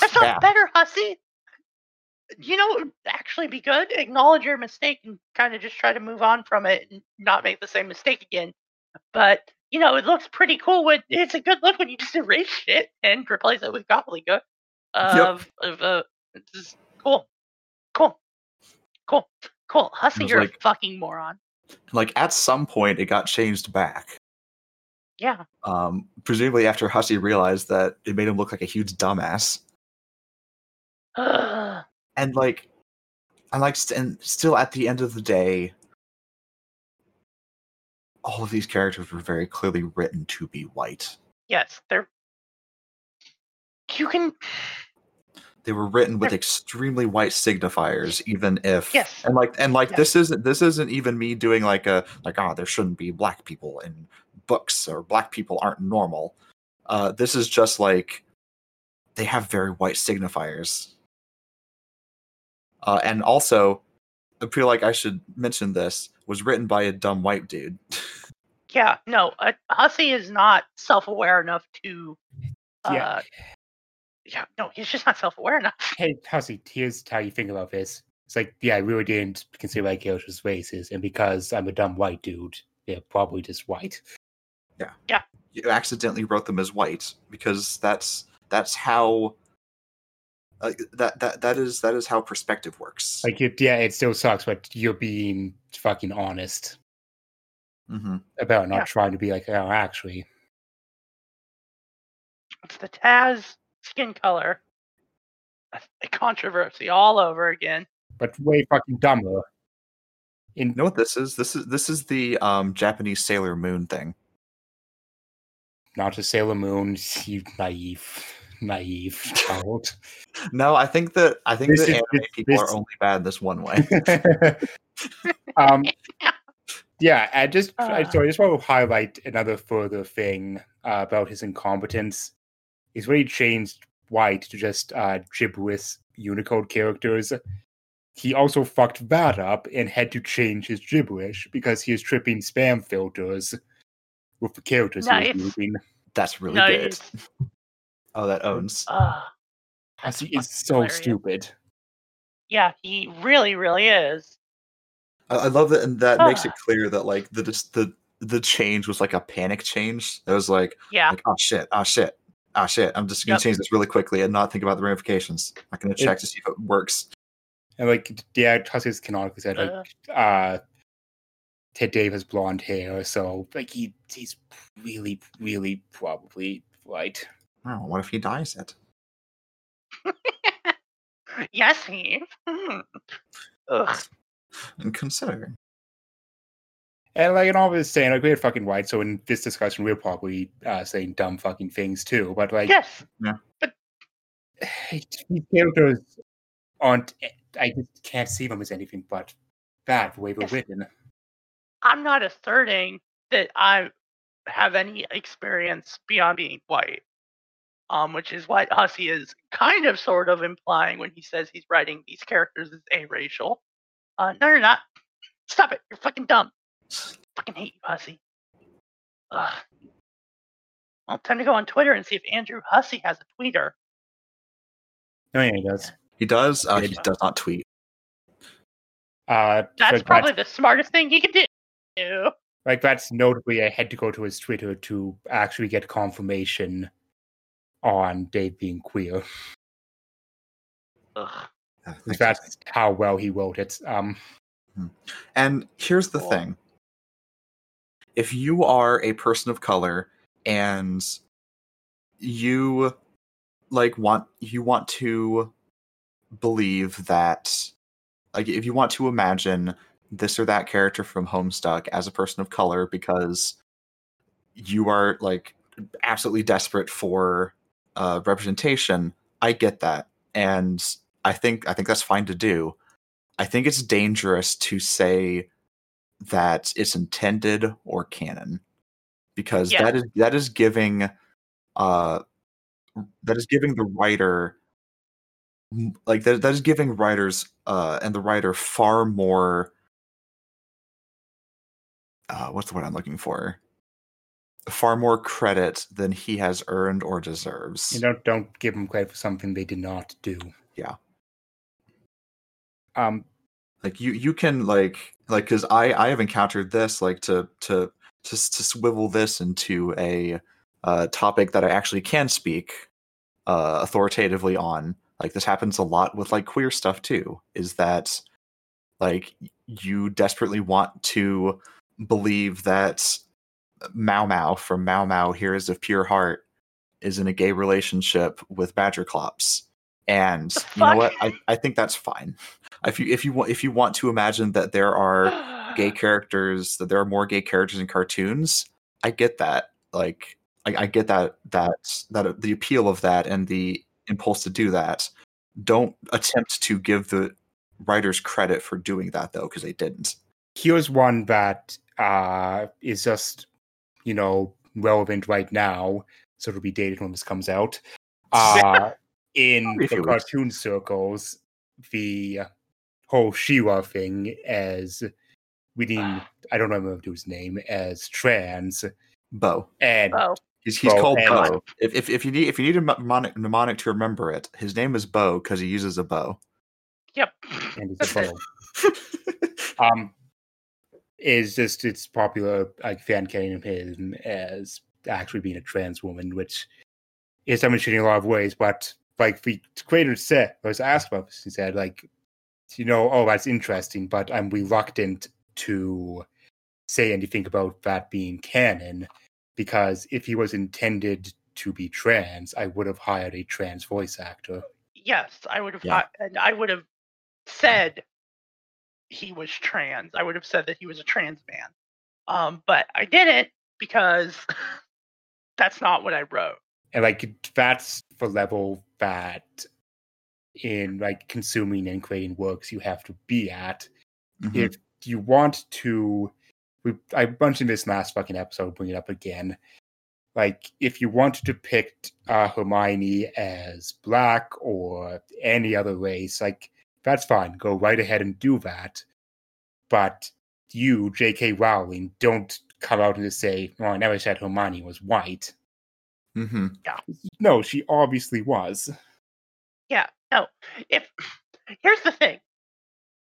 That's not Yeah. better, Hussie. You know, actually be good. Acknowledge your mistake and kind of just try to move on from it and not make the same mistake again. But you know, it looks pretty cool. When it's a good look when you just erase shit and replace it with gobbledygook. Of of uh, is cool, cool, cool, cool. Hussie, was you're like- a fucking moron. Like at some point, it got changed back. Yeah. um, presumably after Hussie realized that it made him look like a huge dumbass. And like, and like, st- and still at the end of the day, all of these characters were very clearly written to be white. yes, they're. You can. They were written with They're- extremely white signifiers, even if Yes. and like and like Yes. this isn't this isn't even me doing like a like ah there shouldn't be black people in books or black people aren't normal. Uh, this is just like they have very white signifiers. Uh, and also, I feel like I should mention this was written by a dumb white dude. Yeah, no, uh, Hussie is not self-aware enough to. Uh, Yeah. yeah. no, he's just not self-aware enough. Hey, Hussie, here's how you think about this. It's like, yeah, I really didn't consider my character's races, and because I'm a dumb white dude, they're probably just white. Yeah. Yeah. You accidentally wrote them as white because that's that's how uh, that that that is that is how perspective works. Like, it, yeah, it still sucks, but you're being fucking honest hmm about not Yeah. trying to be like, oh, actually, It's the Taz skin color. A controversy all over again. but way fucking dumber. In You know what this is? This is this is the um, Japanese Sailor Moon thing. not a Sailor Moon, you naive, naive child. No, I think that I think This that is- anime this- people this- are only bad this one way. um, yeah, I just I, Ah. so I just want to highlight another further thing uh, about his incompetence. He's when he changed White to just uh, gibberish Unicode characters. He also fucked that up and had to change his gibberish because he was tripping spam filters with the characters he was using. That's really no, good. It's, Oh, that owns. uh, Because he That's is so hilarious. stupid. yeah, he really, really is. I, I love that, and that makes it clear that like the the the change was like a panic change. It was like Yeah, like oh shit, oh shit, oh shit. I'm just gonna Yep. change this really quickly and not think about the ramifications. I'm gonna check to see if it works. And like, yeah, Tusk's canonically said, like, Uh. uh, Ted Dave has blonde hair, so like he he's really, really probably right. Oh, what if he dies it? yes, he. Hmm. Ugh. And considering. And like in all this saying, like we're fucking white, so in this discussion we're probably uh, saying dumb fucking things too. But like Yes. these characters aren't I just can't see them as anything but bad the way they're Yes. written. I'm not asserting that I have any experience beyond being white. Um, which is what Hussie is kind of sort of implying when he says he's writing these characters as aracial. Uh, no, you're not. Stop it. You're fucking dumb. Fucking hate you, Hussie. Ugh. Well, time to go on Twitter and see if Andrew Hussie has a tweeter. No, yeah, he does. He does. Uh, he does not tweet. Uh, That's so probably the smartest thing he can do. like that's notably I had to go to his Twitter to actually get confirmation on Dave being queer. Ugh. Uh, that's how well he wrote it. Um And here's the Cool. thing. If you are a person of color and you like want you want to believe that like if you want to imagine this or that character from Homestuck as a person of color because you are like absolutely desperate for uh, representation, I get that, and I think I think that's fine to do. I think it's dangerous to say that it's intended or canon because Yeah. that is that is giving uh that is giving the writer like that, that is giving writers uh and the writer far more uh what's the word I'm looking for far more credit than he has earned or deserves. you don't don't give them credit for something they did not do. Yeah. Um like you you can like like because i i have encountered this like to to to, to swivel this into a uh topic that i actually can speak uh authoritatively on like this happens a lot with like queer stuff too is that like you desperately want to believe that Mao Mao from Mao Mao Heroes of Pure Heart is in a gay relationship with Badgerclops. And you know what? I, I think that's fine. If you if you want if you want to imagine that there are gay characters, that there are more gay characters in cartoons, I get that. Like I, I get that that that the appeal of that and the impulse to do that. Don't attempt to give the writers credit for doing that though, because they didn't. here's one that uh is just you know relevant right now so it'll be dated when this comes out uh in the few weeks. cartoon circles the whole She-Ra thing as reading i don't remember his name as trans Bow. and Oh, He's he's Bow called and- Bow. If, if if you need if you need a mnemonic, mnemonic to remember it, his name is Bow because he uses a bow. yep. and it's a bow. um is just it's popular like fan canon of him as actually being a trans woman, which is demonstrating in a lot of ways, but like the creator said was asked about this, he said like you know, oh that's interesting, but I'm reluctant to say anything about that being canon because if he was intended to be trans, I would have hired a trans voice actor. Yes, I would have, Yeah. hi- and I would have said he was trans. I would have said that he was a trans man. Um, but I didn't because that's not what I wrote. And like that's the level that in like consuming and creating works you have to be at. Mhm. If you want to we I mentioned this last fucking episode, bring it up again. Like if you want to depict uh, Hermione as black or any other race, like that's fine. Go right ahead and do that. But you, J.K. Rowling, don't come out and just say, "Well, I never said Hermione was white." Mm-hmm. Yeah. No, she obviously was. Yeah, no. If here's the thing,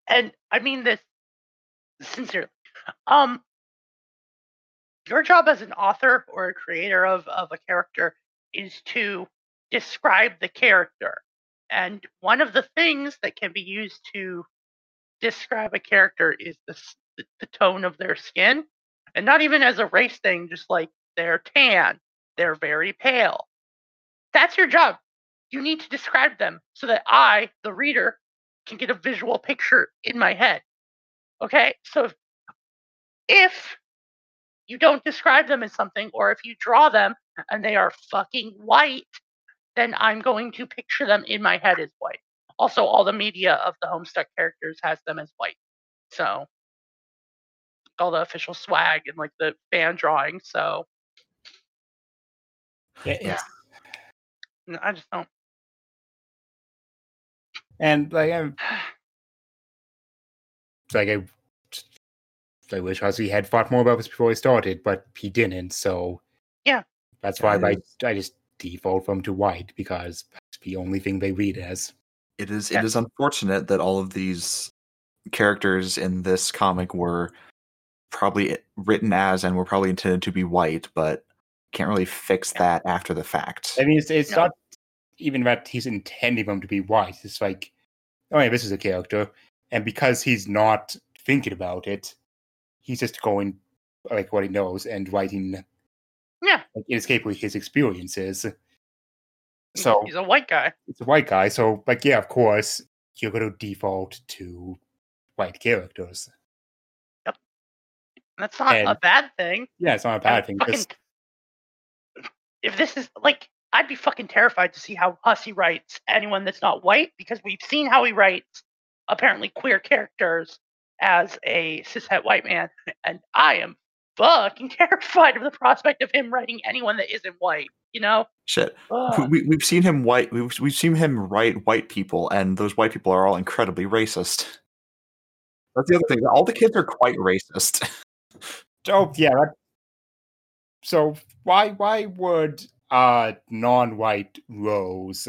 and I mean this sincerely. Um, your job as an author or a creator of of a character is to describe the character, and one of the things that can be used to describe a character is the the, tone of their skin, and not even as a race thing, just like they're tan, they're very pale. That's your job you need to describe them so that I, the reader, can get a visual picture in my head. Okay? So if, if you don't describe them as something, or if you draw them and they are fucking white, then I'm going to picture them in my head as white. Also, all the media of the Homestuck characters has them as white. So all the official swag and like the fan drawings. So Yeah, Yeah. I just don't. And like, I'm, it's like I, I wish Ozzy had thought more about this before he started, but he didn't. So Yeah. that's why I, I just default them to white because that's the only thing they read as. It is it is unfortunate that all of these characters in this comic were probably written as and were probably intended to be white, but can't really fix that after the fact. I mean, it's it's No. not even that he's intending them to be white. It's like, oh yeah, this is a character, and because he's not thinking about it, he's just going like what he knows and writing Yeah. like, inescapably his experiences. So he's a white guy. it's a white guy, so like yeah, of course you're going to default to white characters. Yep. That's not a bad thing. Yeah, it's not a And bad thing. fucking- if this is like, I'd be fucking terrified to see how Hussie writes anyone that's not white because we've seen how he writes apparently queer characters as a cishet white man, and I am fucking terrified of the prospect of him writing anyone that isn't white. You know? Shit. Ugh. We, we've seen him white we've, we've seen him write white people and those white people are all incredibly racist. That's the other thing. All the kids are quite racist. oh yeah. So why why would uh non-white Rose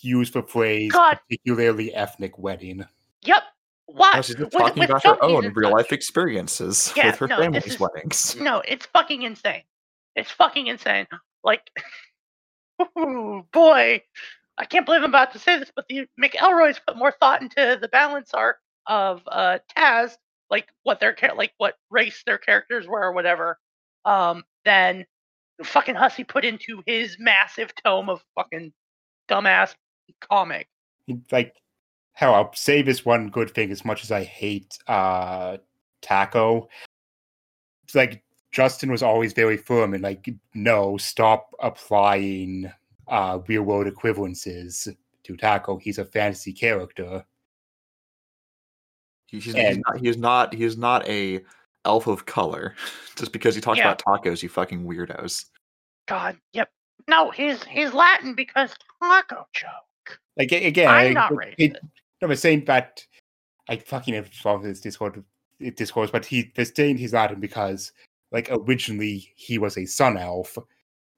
use the phrase God. particularly ethnic wedding? Yep. Why? Oh, she's just talking with about her own real life experiences Yeah, with her no, family's is- weddings. No, it's fucking insane. It's fucking insane. Like, ooh, boy, I can't believe I'm about to say this, but the McElroys put more thought into the balance arc of uh, Taz, like what their like what race their characters were or whatever, um, than fucking Hussie put into his massive tome of fucking dumbass comic. Like hell, I'll say this one good thing as much as I hate uh Taako. It's like Justin was always very firm and like, no, stop applying uh real world equivalences to Taako. He's a fantasy character. He- He's, he's not. he's not. He not a elf of color. Just because he talks Yeah. about tacos, you fucking weirdos. God, yep. No, he's he's Latin because taco joke. Like again, I'm I- not it- it- racist. No, but saying that I fucking have involved this Discord discourse, but he they're saying he's Latin because like originally he was a sun elf,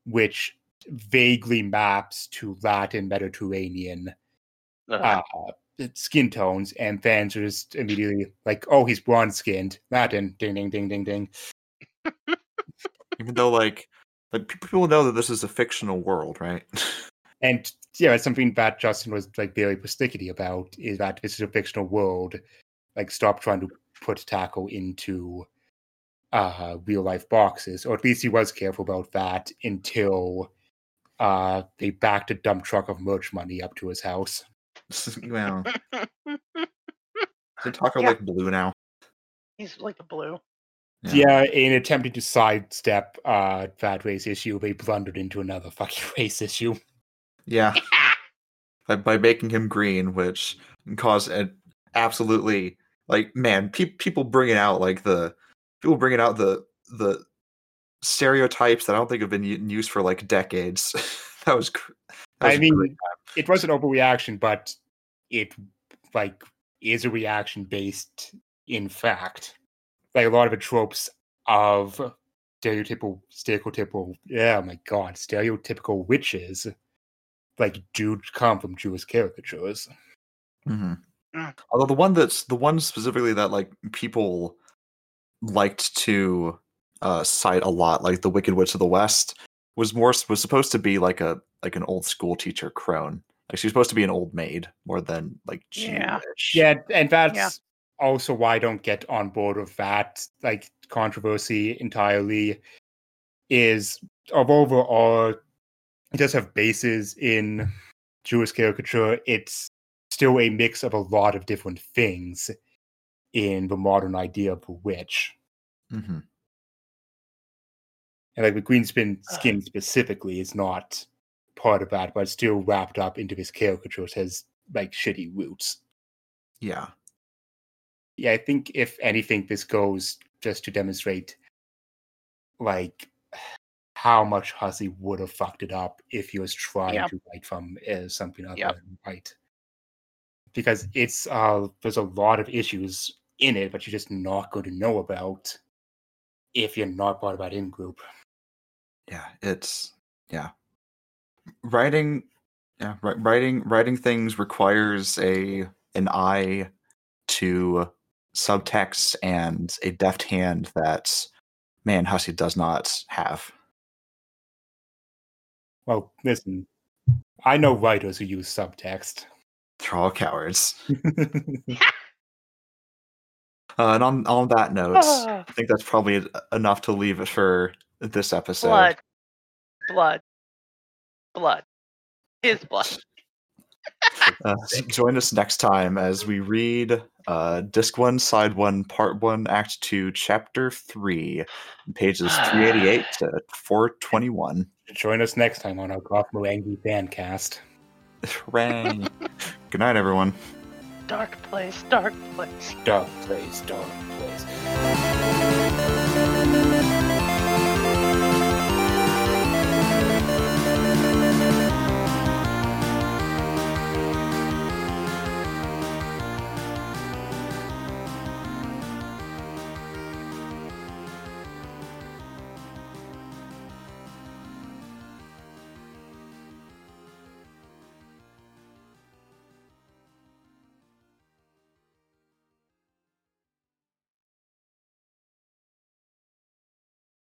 which vaguely maps to Latin Mediterranean Ugh. uh, skin tones, and fans are just immediately like, "Oh, he's bronze skinned, Latin." Ding, ding, ding, ding, ding. Even though, like, like people know that this is a fictional world, right? And yeah, it's something that Justin was like very persnickety about is that this is a fictional world. Like, stop trying to put Taako into uh, real life boxes, or at least he was careful about that until uh, they backed a dump truck of merch money up to his house. well, they talk Yeah. like blue now. He's like a blue. Yeah. in attempting to sidestep uh, that race issue, they blundered into another fucking race issue. Yeah. by, by making him green, which caused an absolutely like man, pe- people bringing out like the people bringing out the the stereotypes that I don't think have been u- used for like decades. that was. That I was mean, great. it was an overreaction, but it like is a reaction based in fact. Like a lot of the tropes of stereotypical, stereotypical, yeah, oh my god, stereotypical witches, like do come from Jewish caricatures. Mhm. Mm. Although the one that's the one specifically that like people liked to uh cite a lot, like the Wicked Witch of the West, was more was supposed to be like a like an old school teacher crone. Like she's supposed to be an old maid more than like Jewish. Yeah. Yeah, and that's also why I don't get on board with that like controversy entirely. Is of overall, it does have bases in Jewish caricature. It's still a mix of a lot of different things in the modern idea of a witch. hmm And like the green spin skin specifically is not part of that, but it's still wrapped up into this caricature. It has like shitty roots. Yeah. yeah, I think if anything, this goes just to demonstrate like how much Hussie would have fucked it up if he was trying Yep. to write from uh, something other Yep. than right. Because it's uh there's a lot of issues in it, but you're just not going to know about if you're not part of that in group. yeah it's yeah writing yeah writing writing things requires a an eye to subtext and a deft hand that man Hussie does not have Well, listen, I know writers who use subtext. they're all cowards uh, and on on that note i think that's probably enough to leave it for this episode blood. Blood. Blood. His blood. Uh, join us next time as we read uh, Disc 1, Side 1, Part 1, Act 2, Chapter 3, pages 388 to 421. Join us next time on our Gothamo Angry Fancast. Hooray! Good night, everyone. Dark place. Dark place. Dark place, dark place.